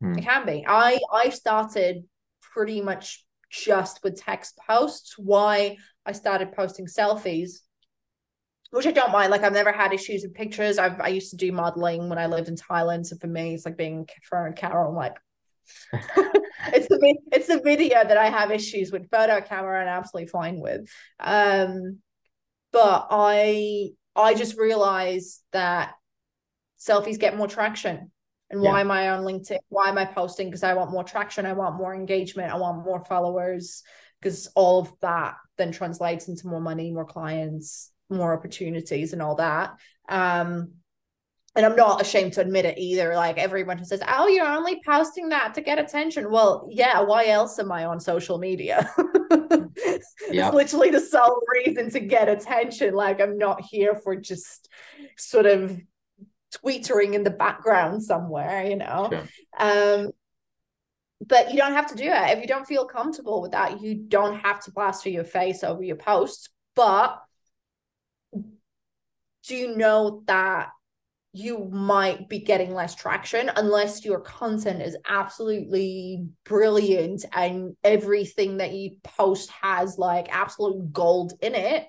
Hmm. it can be. I i started pretty much just with text posts. Why i started posting selfies which i don't mind like i've never had issues with pictures i've i used to do modeling when i lived in thailand so for me it's like being for carol like it's the it's the video that I have issues with. Photo camera, I'm absolutely fine with. Um, but I I just realized that selfies get more traction. And why am I on LinkedIn? Why am I posting? Because I want more traction. I want more engagement. I want more followers. Because all of that then translates into more money, more clients, more opportunities, and all that. Um, and I'm not ashamed to admit it either. Like everyone who says, "Oh, you're only posting that to get attention." Well, yeah. Why else am I on social media? It's literally the sole reason to get attention. Like I'm not here for just sort of tweetering in the background somewhere, you know. Sure. Um, but you don't have to do it if you don't feel comfortable with that. You don't have to plaster your face over your post, but do you know that you might be getting less traction unless your content is absolutely brilliant and everything that you post has like absolute gold in it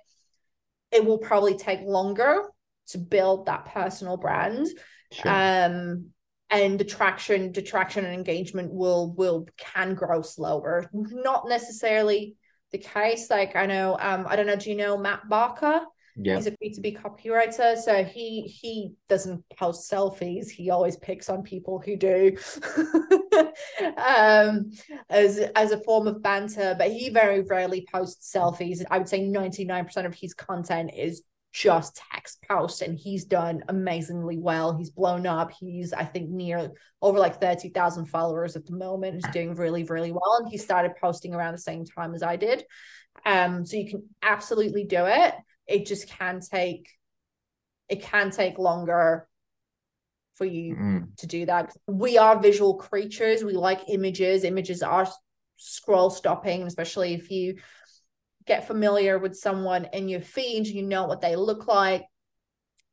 it will probably take longer to build that personal brand. Sure. Um, and attraction, detraction, and engagement will will can grow slower. Not necessarily the case. Like I know, um, I don't know. Do you know Matt Barker? Yeah. He's a B2B copywriter. So he he doesn't post selfies. He always picks on people who do um as as a form of banter, but he very rarely posts selfies. I would say 99% of his content is just text post and he's done amazingly well. He's blown up. He's I think near over like 30,000 followers at the moment. He's doing really really well and he started posting around the same time as I did. Um so you can absolutely do it. It just can take it can take longer for you mm. to do that. We are visual creatures. We like images. Images are scroll stopping, especially if you get familiar with someone in your feed, you know what they look like.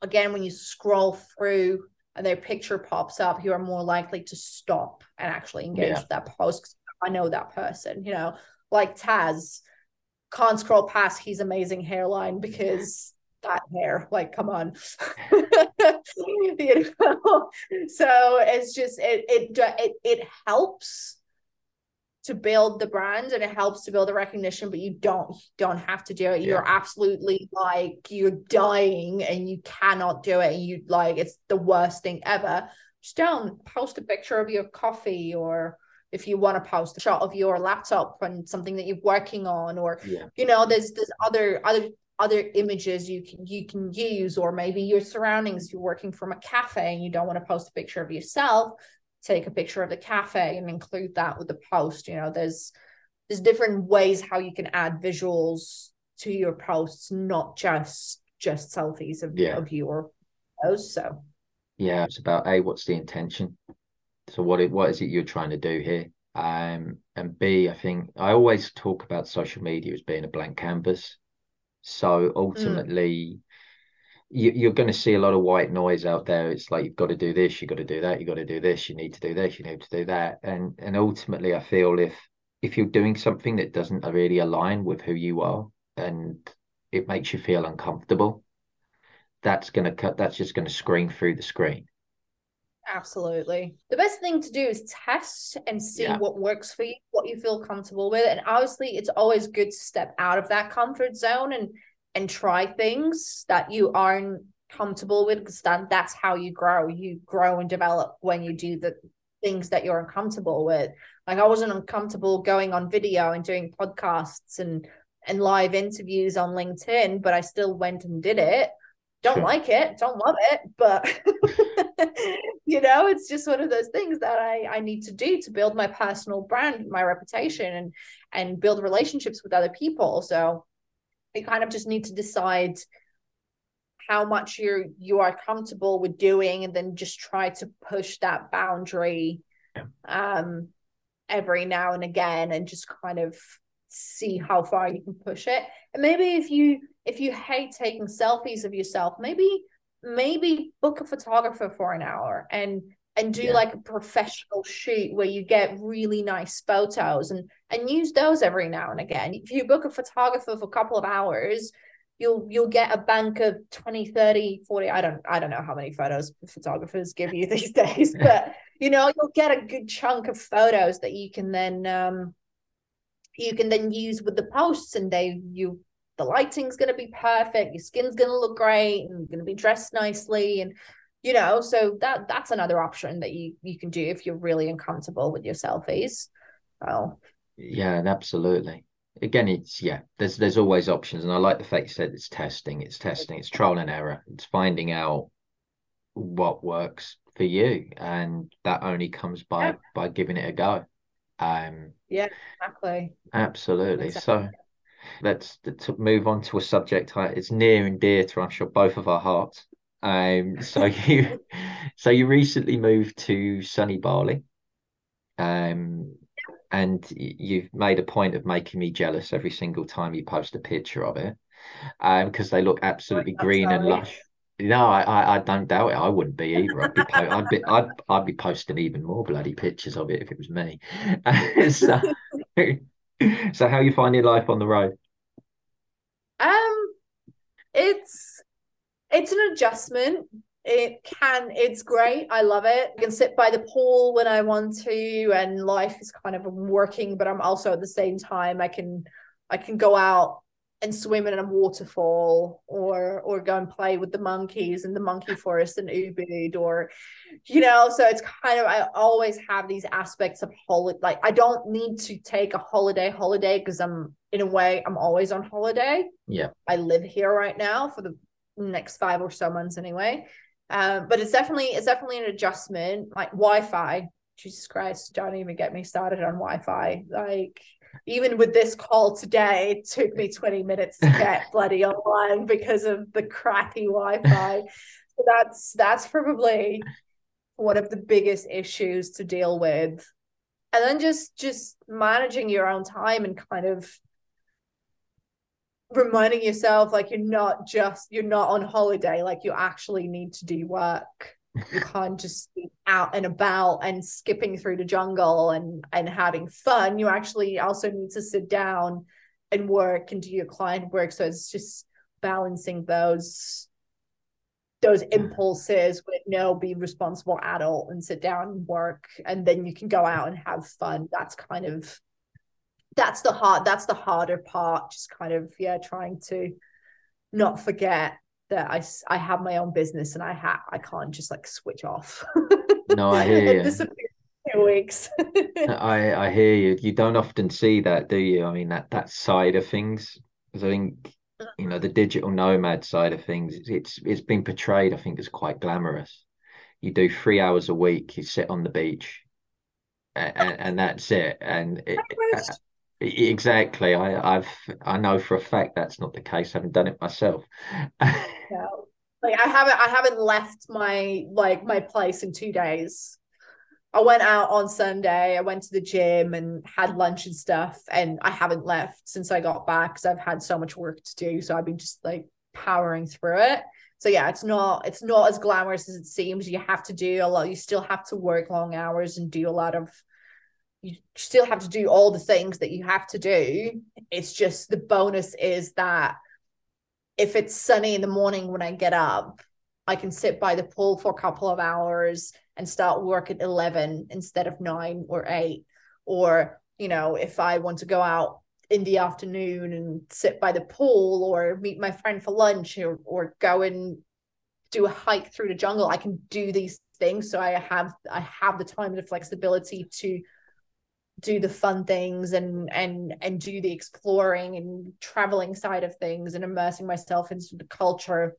Again, when you scroll through and their picture pops up, you are more likely to stop and actually engage yeah. with that post. I know that person, you know, like Taz can't scroll past his amazing hairline because that hair, like, come on. you know? So it's just it it it it helps to build the brand and it helps to build the recognition but you don't don't have to do it yeah. you're absolutely like you're dying and you cannot do it and you like it's the worst thing ever just don't post a picture of your coffee or if you want to post a shot of your laptop and something that you're working on or yeah. you know there's there's other other other images you can you can use or maybe your surroundings you're working from a cafe and you don't want to post a picture of yourself take a picture of the cafe and include that with the post you know there's there's different ways how you can add visuals to your posts not just just selfies of, yeah. of your posts so yeah it's about a what's the intention so what it, what is it you're trying to do here um and b i think i always talk about social media as being a blank canvas so mm. ultimately mm you, are going to see a lot of white noise out there. It's like you've got to do this, you've got to do that, you've got to do this, you need to do this, you need to do that, and and ultimately, I feel if if you're doing something that doesn't really align with who you are and it makes you feel uncomfortable, that's going to cut. That's just going to screen through the screen. Absolutely. The best thing to do is test and see yeah. what works for you, what you feel comfortable with. And obviously, it's always good to step out of that comfort zone and and try things that you aren't comfortable with because that, that's how you grow you grow and develop when you do the things that you're uncomfortable with like i wasn't uncomfortable going on video and doing podcasts and and live interviews on linkedin but i still went and did it don't like it don't love it but you know it's just one of those things that i i need to do to build my personal brand my reputation and and build relationships with other people. So you kind of just need to decide how much you're you are comfortable with doing and then just try to push that boundary um every now and again and just kind of see how far you can push it and maybe if you if you hate taking selfies of yourself maybe maybe book a photographer for an hour and and do yeah. like a professional shoot where you get really nice photos and and use those every now and again if you book a photographer for a couple of hours you'll you'll get a bank of 20 30 40 i don't i don't know how many photos photographers give you these days but you know you'll get a good chunk of photos that you can then um you can then use with the posts and they you the lighting's going to be perfect your skin's going to look great and you're going to be dressed nicely and you know so that that's another option that you you can do if you're really uncomfortable with your selfies. Oh yeah absolutely. Again it's yeah there's there's always options and i like the fact you said it's testing it's testing it's trial and error it's finding out what works for you and that only comes by yeah. by giving it a go. Um yeah exactly. Absolutely. Exactly. so let's to move on to a subject it's near and dear to i'm sure both of our hearts. Um, so you, so you recently moved to sunny Bali, um, and you've made a point of making me jealous every single time you post a picture of it, um, because they look absolutely green and lush. No, I, I, I, don't doubt it. I wouldn't be either. I'd be, po- I'd be, I'd, I'd be posting even more bloody pictures of it if it was me. so, so how you finding life on the road? Um, it's it's an adjustment it can it's great i love it i can sit by the pool when i want to and life is kind of working but i'm also at the same time i can i can go out and swim in a waterfall or or go and play with the monkeys in the monkey forest in ubud or you know so it's kind of i always have these aspects of holiday like i don't need to take a holiday holiday because i'm in a way i'm always on holiday yeah i live here right now for the next five or so months anyway um, but it's definitely it's definitely an adjustment. Like Wi-Fi, Jesus Christ, don't even get me started on Wi-Fi. Like even with this call today, it took me 20 minutes to get bloody online because of the crappy Wi-Fi. so that's that's probably one of the biggest issues to deal with. And then just just managing your own time and kind of reminding yourself like you're not just you're not on holiday like you actually need to do work you can't just be out and about and skipping through the jungle and and having fun. You actually also need to sit down and work and do your client work. So it's just balancing those those impulses with no be responsible adult and sit down and work. And then you can go out and have fun. That's kind of that's the hard that's the harder part. Just kind of yeah trying to not forget that I, I have my own business and I have I can't just like switch off. No, I hear you. Two weeks. I I hear you. You don't often see that, do you? I mean that that side of things. Because I think you know the digital nomad side of things. It's it's been portrayed. I think as quite glamorous. You do three hours a week. You sit on the beach, and, and that's it. And it, uh, Exactly. I, I've I know for a fact that's not the case. I haven't done it myself. yeah. Like I haven't I haven't left my like my place in two days. I went out on Sunday. I went to the gym and had lunch and stuff, and I haven't left since I got back because I've had so much work to do. So I've been just like powering through it. So yeah, it's not it's not as glamorous as it seems. You have to do a lot. You still have to work long hours and do a lot of you still have to do all the things that you have to do. It's just the bonus is that if it's sunny in the morning when I get up, I can sit by the pool for a couple of hours and start work at 11 instead of 9 or 8 or you know if I want to go out in the afternoon and sit by the pool or meet my friend for lunch or, or go and do a hike through the jungle I can do these things. So I have I have the time and the flexibility to do the fun things and and and do the exploring and traveling side of things and immersing myself into the culture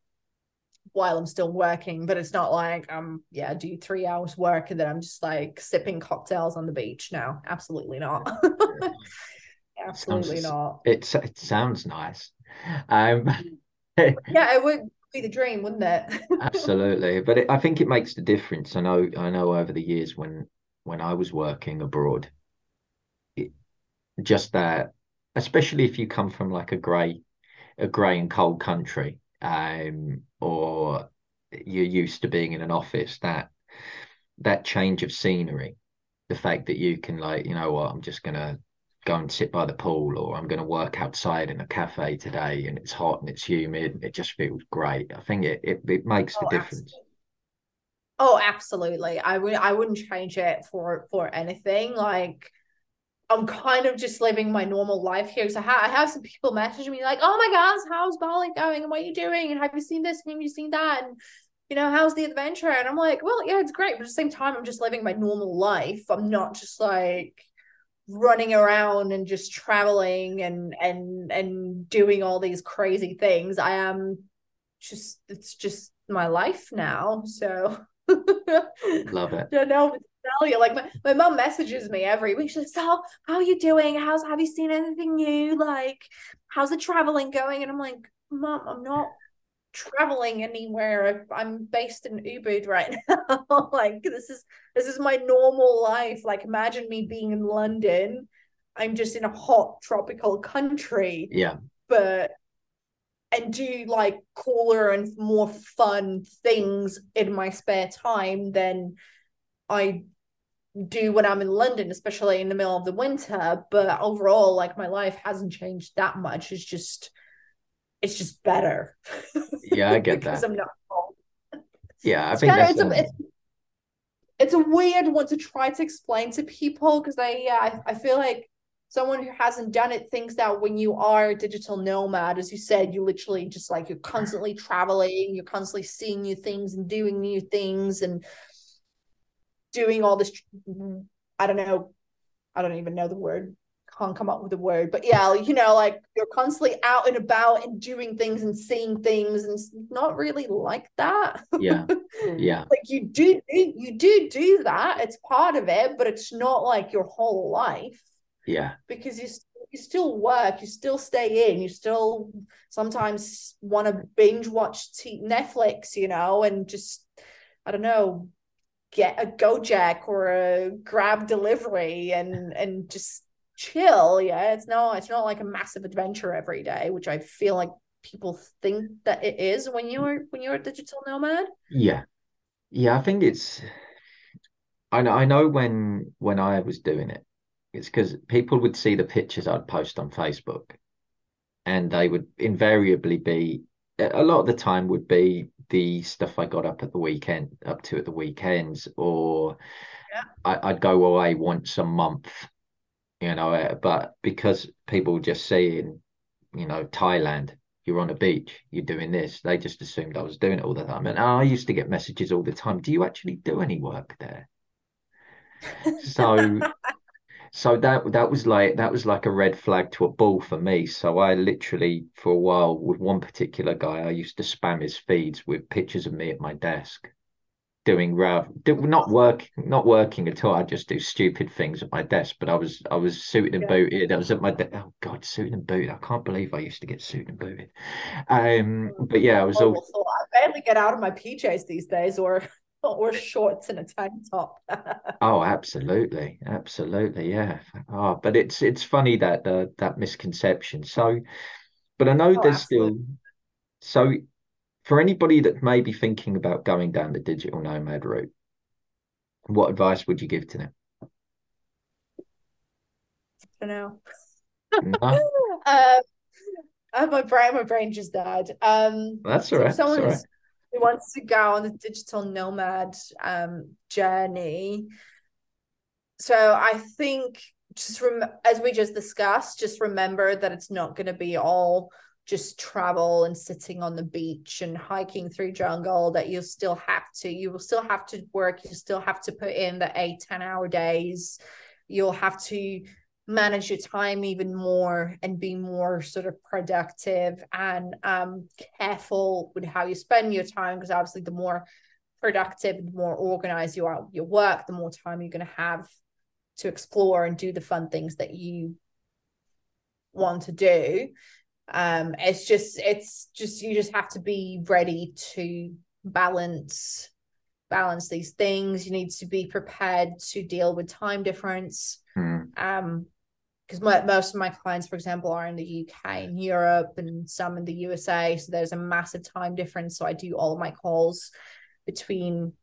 while I'm still working. But it's not like um yeah, do three hours work and then I'm just like sipping cocktails on the beach. No, absolutely not. absolutely sounds, not. It it sounds nice. Um yeah, it would be the dream, wouldn't it? absolutely. But it, I think it makes the difference. I know I know over the years when when I was working abroad, just that, especially if you come from like a grey, a grey and cold country, um, or you're used to being in an office, that that change of scenery, the fact that you can like, you know what, I'm just gonna go and sit by the pool, or I'm gonna work outside in a cafe today, and it's hot and it's humid, and it just feels great. I think it it, it makes oh, the difference. Absolutely. Oh, absolutely. I would I wouldn't change it for for anything. Like I'm kind of just living my normal life here. So I, ha- I have some people messaging me like, "Oh my gosh, how's Bali going? And what are you doing? And have you seen this? And have you seen that? And you know, how's the adventure?" And I'm like, "Well, yeah, it's great, but at the same time, I'm just living my normal life. I'm not just like running around and just traveling and and and doing all these crazy things. I am just it's just my life now. So love it. Don't know tell you. Like my, my mom messages me every week. She's like, So how are you doing? How's have you seen anything new? Like, how's the traveling going? And I'm like, Mom, I'm not traveling anywhere. I'm based in Ubud right now. like this is this is my normal life. Like imagine me being in London. I'm just in a hot tropical country. Yeah. But and do like cooler and more fun things in my spare time than I do when I'm in London, especially in the middle of the winter. But overall, like my life hasn't changed that much. It's just it's just better. Yeah, I get because that. I'm not. Yeah, I It's think kind of that's it's a it's, it's a weird one to try to explain to people because I yeah I, I feel like someone who hasn't done it thinks that when you are a digital nomad, as you said, you literally just like you're constantly traveling, you're constantly seeing new things and doing new things and doing all this. I don't know. I don't even know the word. Can't come up with a word, but yeah, you know, like you're constantly out and about and doing things and seeing things, and it's not really like that. yeah, hmm. yeah, like you do you do do that. It's part of it, but it's not like your whole life yeah, because you you still work, you still stay in, you still sometimes want to binge watch t- Netflix, you know, and just I don't know, get a Gojek or a Grab delivery and and just chill. Yeah, it's not it's not like a massive adventure every day, which I feel like people think that it is when you're when you're a digital nomad. yeah, yeah. I think it's. I know. I know when when I was doing it, it's because people would see the pictures I'd post on Facebook, and they would invariably be a lot of the time would be the stuff I got up at the weekend, up to at the weekends, or Yeah. I, I'd go away once a month, you know. uh, But because people just saying, you know, Thailand, you're on a beach, you're doing this, they just assumed I was doing it all the time. And I used to get messages all the time. Do you actually do any work there? So so that that was like that was like a red flag to a bull for me. So I literally for a while with one particular guy, I used to spam his feeds with pictures of me at my desk doing do, not work not working at all. I just do stupid things at my desk. But I was I was suited and Yeah. booted. I was at my de- oh god, suited and booted. I can't believe I used to get suited and booted. Um, but yeah, I was all I barely get out of my PJs these days, or or shorts and a tank top. Oh, absolutely, absolutely, yeah. Oh, but it's it's funny that uh, that misconception. So, but I know Oh, there's still so for anybody that may be thinking about going down the digital nomad route, what advice would you give to them? I know. No, Um, uh, my brain, my brain just died. Um, that's all right. That's someone all right. Who wants to go on the digital nomad um journey, so I think just rem as we just discussed, just remember that it's not going to be all just travel and sitting on the beach and hiking through jungle that you'll still have to you will still have to work you still have to put in the eight ten hour days. You'll have to manage your time even more and be more sort of productive and um careful with how you spend your time because obviously the more productive the more organized you are with your work the more time you're going to have to explore and do the fun things that you want to do. Um it's just it's just you just have to be ready to balance balance these things. You need to be prepared to deal with time difference. Hmm. um because most of my clients for example are in the uk and europe and some in the usa so there's a massive time difference so i do all of my calls between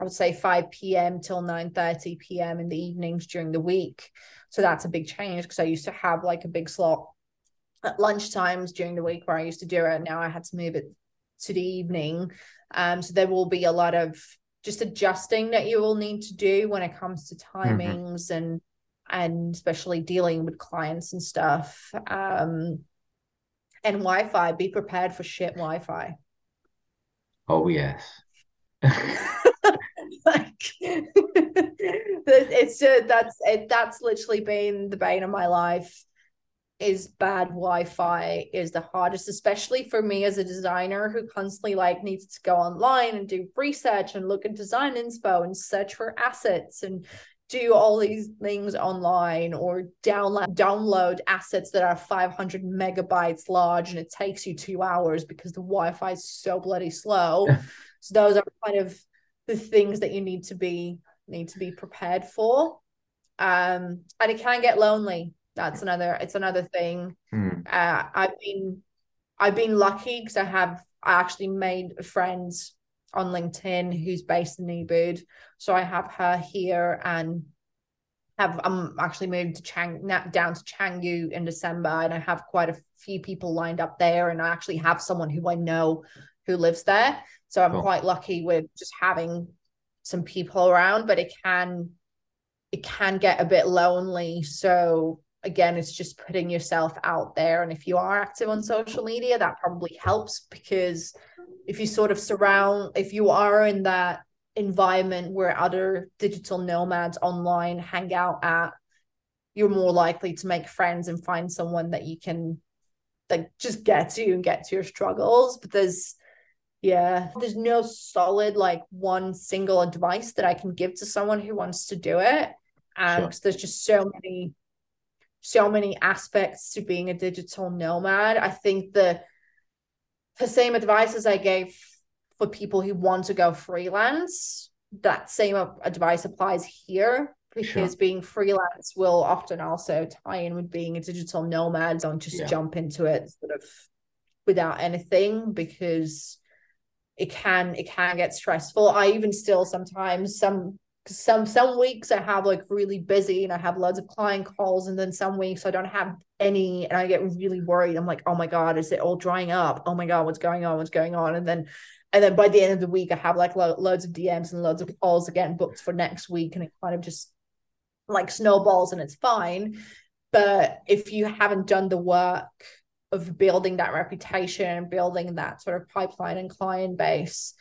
i would say 5 p.m till 9 30 p.m in the evenings during the week so that's a big change because i used to have like a big slot at lunchtimes during the week where I used to do it. Now I had to move it to the evening. Um, so there will be a lot of just adjusting that you will need to do when it comes to timings and and especially dealing with clients and stuff. Um, and Wi-Fi, be prepared for shit Wi-Fi. Oh yes. like it's just that's it, that's literally been the bane of my life is bad Wi-Fi is the hardest, especially for me as a designer who constantly like needs to go online and do research and look at design inspo and search for assets and do all these things online or download download assets that are 500 megabytes large and it takes you two hours because the Wi-Fi is so bloody slow. so those are kind of the things that you need to be need to be prepared for. Um, and it can get lonely that's another it's another thing Hmm. uh i've been i've been lucky because i have i actually made friends on linkedin who's based in ubud so i have her here and have I'm actually moving to Chang down to Canggu in December, and I have quite a few people lined up there, and I actually have someone who I know who lives there, so I'm cool. quite lucky with just having some people around. But it can it can get a bit lonely, so again, it's just putting yourself out there, and if you are active on social media, that probably helps because if you sort of surround, if you are in that environment where other digital nomads online hang out at, you're more likely to make friends and find someone that you can like just get to and get to your struggles. But there's yeah, there's no solid like one single advice that I can give to someone who wants to do it. And sure. there's just so many so many aspects to being a digital nomad. I think the the same advice as I gave for people who want to go freelance, that same advice applies here because sure. being freelance will often also tie in with being a digital nomad. Don't just yeah. jump into it sort of without anything because it can it can get stressful. I even still sometimes some some some weeks I have like really busy and I have loads of client calls, and then some weeks I don't have any, and I get really worried. I'm like, oh my god, is it all drying up? Oh my god, what's going on? What's going on? And then and then by the end of the week i have like lo- loads of dms and loads of calls again booked for next week and it kind of just like snowballs and it's fine but if you haven't done the work of building that reputation building that sort of pipeline and client base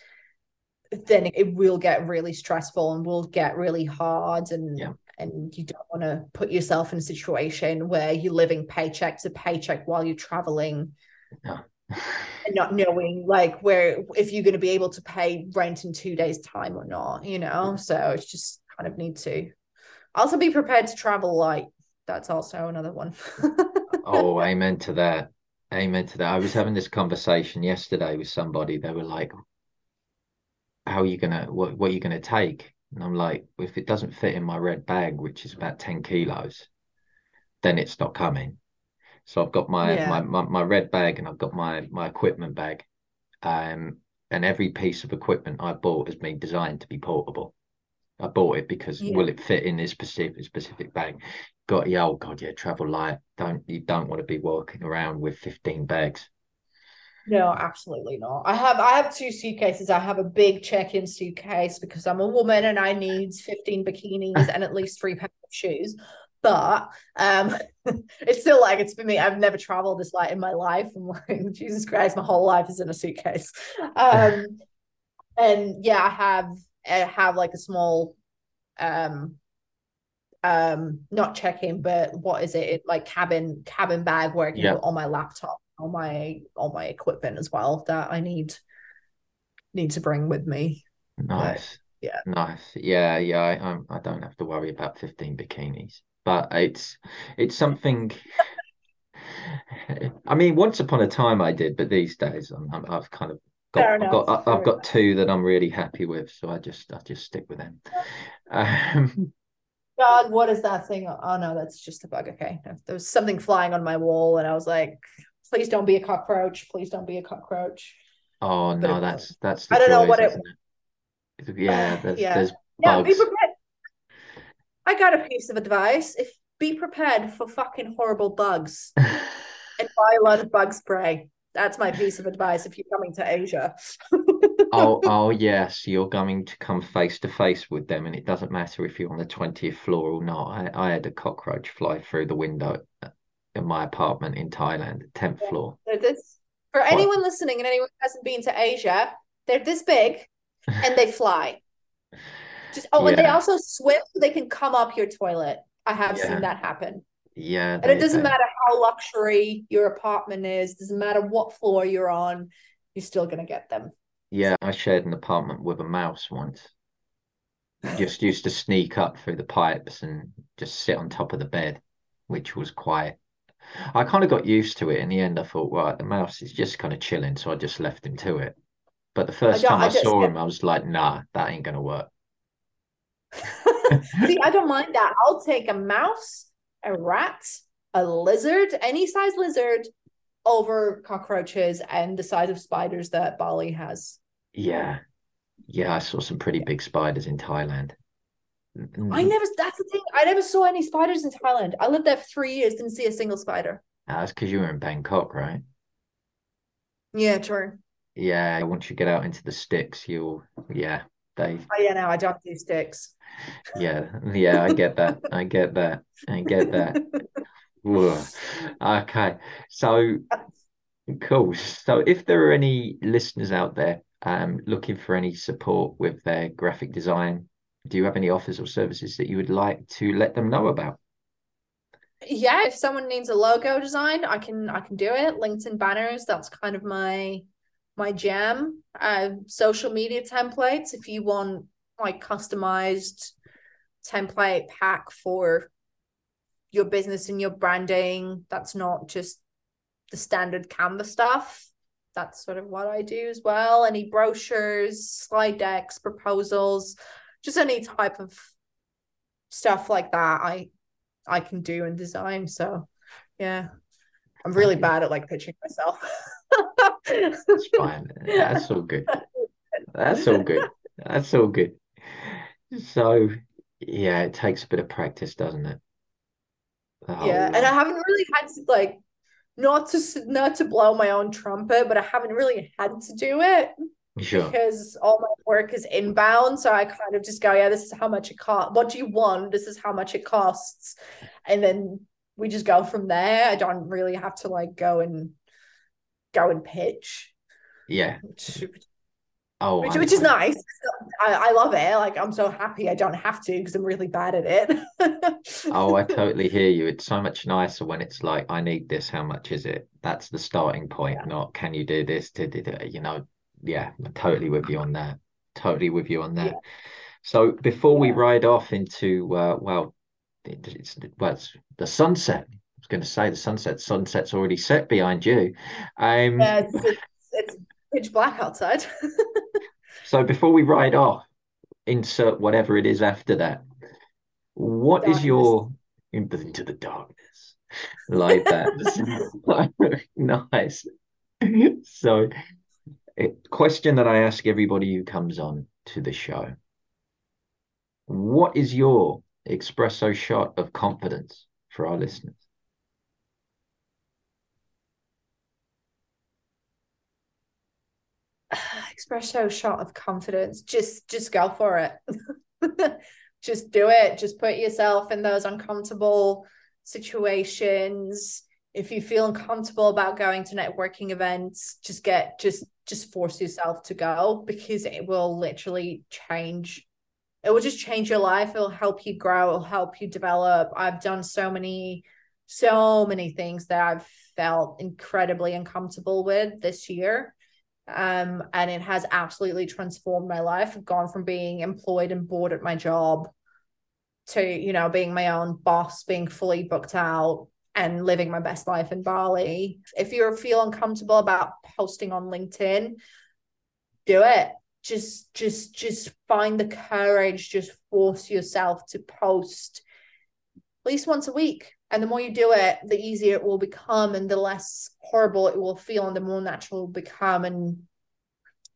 then it will get really stressful and will get really hard and yeah. and you don't want to put yourself in a situation where you're living paycheck to paycheck while you're traveling. And not knowing like where if you're going to be able to pay rent in two days time or not you know? So it's just kind of need to also be prepared to travel light. That's also another one. Oh amen to that. Amen to that. I was having this conversation yesterday with somebody. They were like how are you gonna what, what are you gonna take and i'm like if it doesn't fit in my red bag which is about 10 kilos then it's not coming so I've got my, yeah. my, my my red bag and I've got my my equipment bag. Um, and every piece of equipment I bought has been designed to be portable. I bought it because yeah. will it fit in this specific specific bag? Got yeah, oh god, yeah, travel light. Don't you don't want to be walking around with 15 bags. No, absolutely not. I have I have two suitcases. I have a big check-in suitcase because I'm a woman and I need 15 bikinis and at least three pairs of shoes but um it's still like it's for me i've never traveled this light in my life i'm like jesus christ my whole life is in a suitcase um and yeah i have i have like a small um um not check-in but what is it, it like cabin cabin bag where i can yeah. put all my laptop all my all my equipment as well that i need need to bring with me nice but, yeah nice yeah yeah I, I'm, i don't have to worry about 15 bikinis but it's it's something. I mean, once upon a time I did, but these days I'm, i have kind of got I've got I've got two that I'm really happy with, so I just I just stick with them. Um, God, what is that thing? Oh no, that's just a bug. Okay, there was something flying on my wall, and I was like, "Please don't be a cockroach! Please don't be a cockroach!" Oh no, that's that's. I don't know what it. it? Yeah, there's, yeah. there's yeah. Be prepared. I got a piece of advice. If be prepared for fucking horrible bugs and buy a lot of bug spray. That's my piece of advice if you're coming to Asia. oh, oh yes, you're going to come face to face with them, and it doesn't matter if you're on the twentieth floor or not. I, I had a cockroach fly through the window in my apartment in Thailand, tenth yeah. floor. this, for what? anyone listening and anyone who hasn't been to Asia, they're this big and they fly. Just oh, yeah. and they also swim so they can come up your toilet. I have yeah. seen that happen. Yeah. And it doesn't they... matter how luxury your apartment is, doesn't matter what floor you're on, you're still gonna get them. Yeah, I shared an apartment with a mouse once. just used to sneak up through the pipes and just sit on top of the bed, which was quite I kind of got used to it. In the end, I thought, right, the mouse is just kind of chilling, so I just left him to it. But the first I time I, I saw him, I was like, nah, that ain't gonna work. See, I don't mind that. I'll take a mouse, a rat, a lizard, any size lizard over cockroaches and the size of spiders that Bali has. Yeah. Yeah, I saw some pretty big spiders in Thailand. I never. That's the thing. I never saw any spiders in Thailand. I lived there for three years, didn't see a single spider. That's because you were in Bangkok, right? Yeah, true. Yeah, once you get out into the sticks, you'll yeah, they Oh yeah, no, I don't do sticks. yeah, yeah, I get that. I get that. I get that. Okay. So cool. So if there are any listeners out there um looking for any support with their graphic design, do you have any offers or services that you would like to let them know about? Yeah, if someone needs a logo design, I can I can do it. LinkedIn banners, that's kind of my my jam. Uh, social media templates, if you want like customized template pack for your business and your branding, that's not just the standard Canva stuff. That's sort of what I do as well. Any brochures, slide decks, proposals, just any type of stuff like that. I I can do and design. So yeah. I'm really bad at like pitching myself. That's fine. That's all good. That's all good. That's all good. So yeah, it takes a bit of practice, doesn't it? yeah, and I uh, haven't really had to like not to not to blow my own trumpet, but I haven't really had to do it sure. because all my work is inbound. So I kind of just go, yeah, this is how much it costs. What do you want? This is how much it costs, and then we just go from there. I don't really have to like go and go and pitch. Yeah. Which, Oh, which, which is nice. I, I love it. Like I'm so happy I don't have to because I'm really bad at it. Oh, I totally hear you. It's so much nicer when it's like, I need this. How much is it? That's the starting point, Yeah. not can you do this? To, to, you know, yeah, I'm totally with you on that. Totally with you on that. Yeah. So before we ride off into, uh, well, it, it's well, it's the sunset. I was going to say the sunset. Sunset's already set behind you. Um, yeah, it's, it's, it's pitch black outside. so before we ride off, insert whatever it is after that. What is Darkness. your into, the darkness like that? nice. So, question that I ask everybody who comes on to the show: What is your espresso shot of confidence for our listeners? espresso shot of confidence. Just just go for it. Just do it. Just put yourself in those uncomfortable situations. If you feel uncomfortable about going to networking events just get just just force yourself to go because it will literally change it will just change your life. It'll help you grow. It'll help you develop. I've done so many so many things that i've felt incredibly uncomfortable with this year. Um, and it has absolutely transformed my life. I've gone from being employed and bored at my job to, you know, being my own boss, being fully booked out and living my best life in Bali. If you feel uncomfortable about posting on LinkedIn, do it. Just, just, just find the courage, just force yourself to post at least once a week. And the more you do it, the easier it will become and the less horrible it will feel and the more natural it will become and,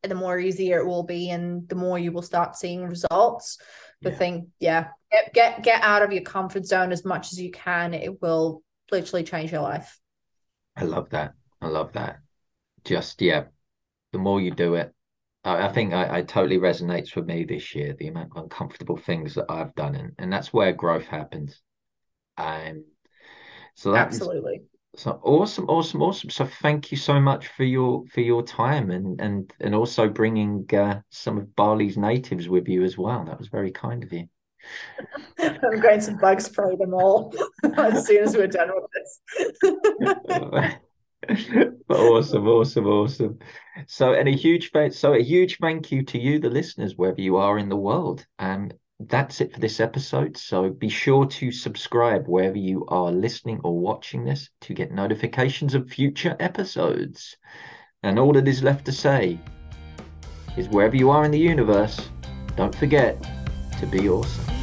the more easier it will be and the more you will start seeing results. The Yeah. thing, yeah, get, get get out of your comfort zone as much as you can. It will literally change your life. I love that. I love that. Just yeah, the more you do it, I, I think I, I totally resonates with me this year. The amount of uncomfortable things that I've done, and, and that's where growth happens. Um, so that is Absolutely. so awesome, awesome, awesome. So thank you so much for your for your time and and and also bringing uh, some of Bali's natives with you as well. That was very kind of you. I'm going to bug spray them all as soon as we're done with this. awesome, awesome, awesome. So, and a huge thank, so a huge thank you to you, the listeners, wherever you are in the world. Um, that's it for this episode. So be sure to subscribe wherever you are listening or watching this to get notifications of future episodes. And all that is left to say is wherever you are in the universe, don't forget to be awesome.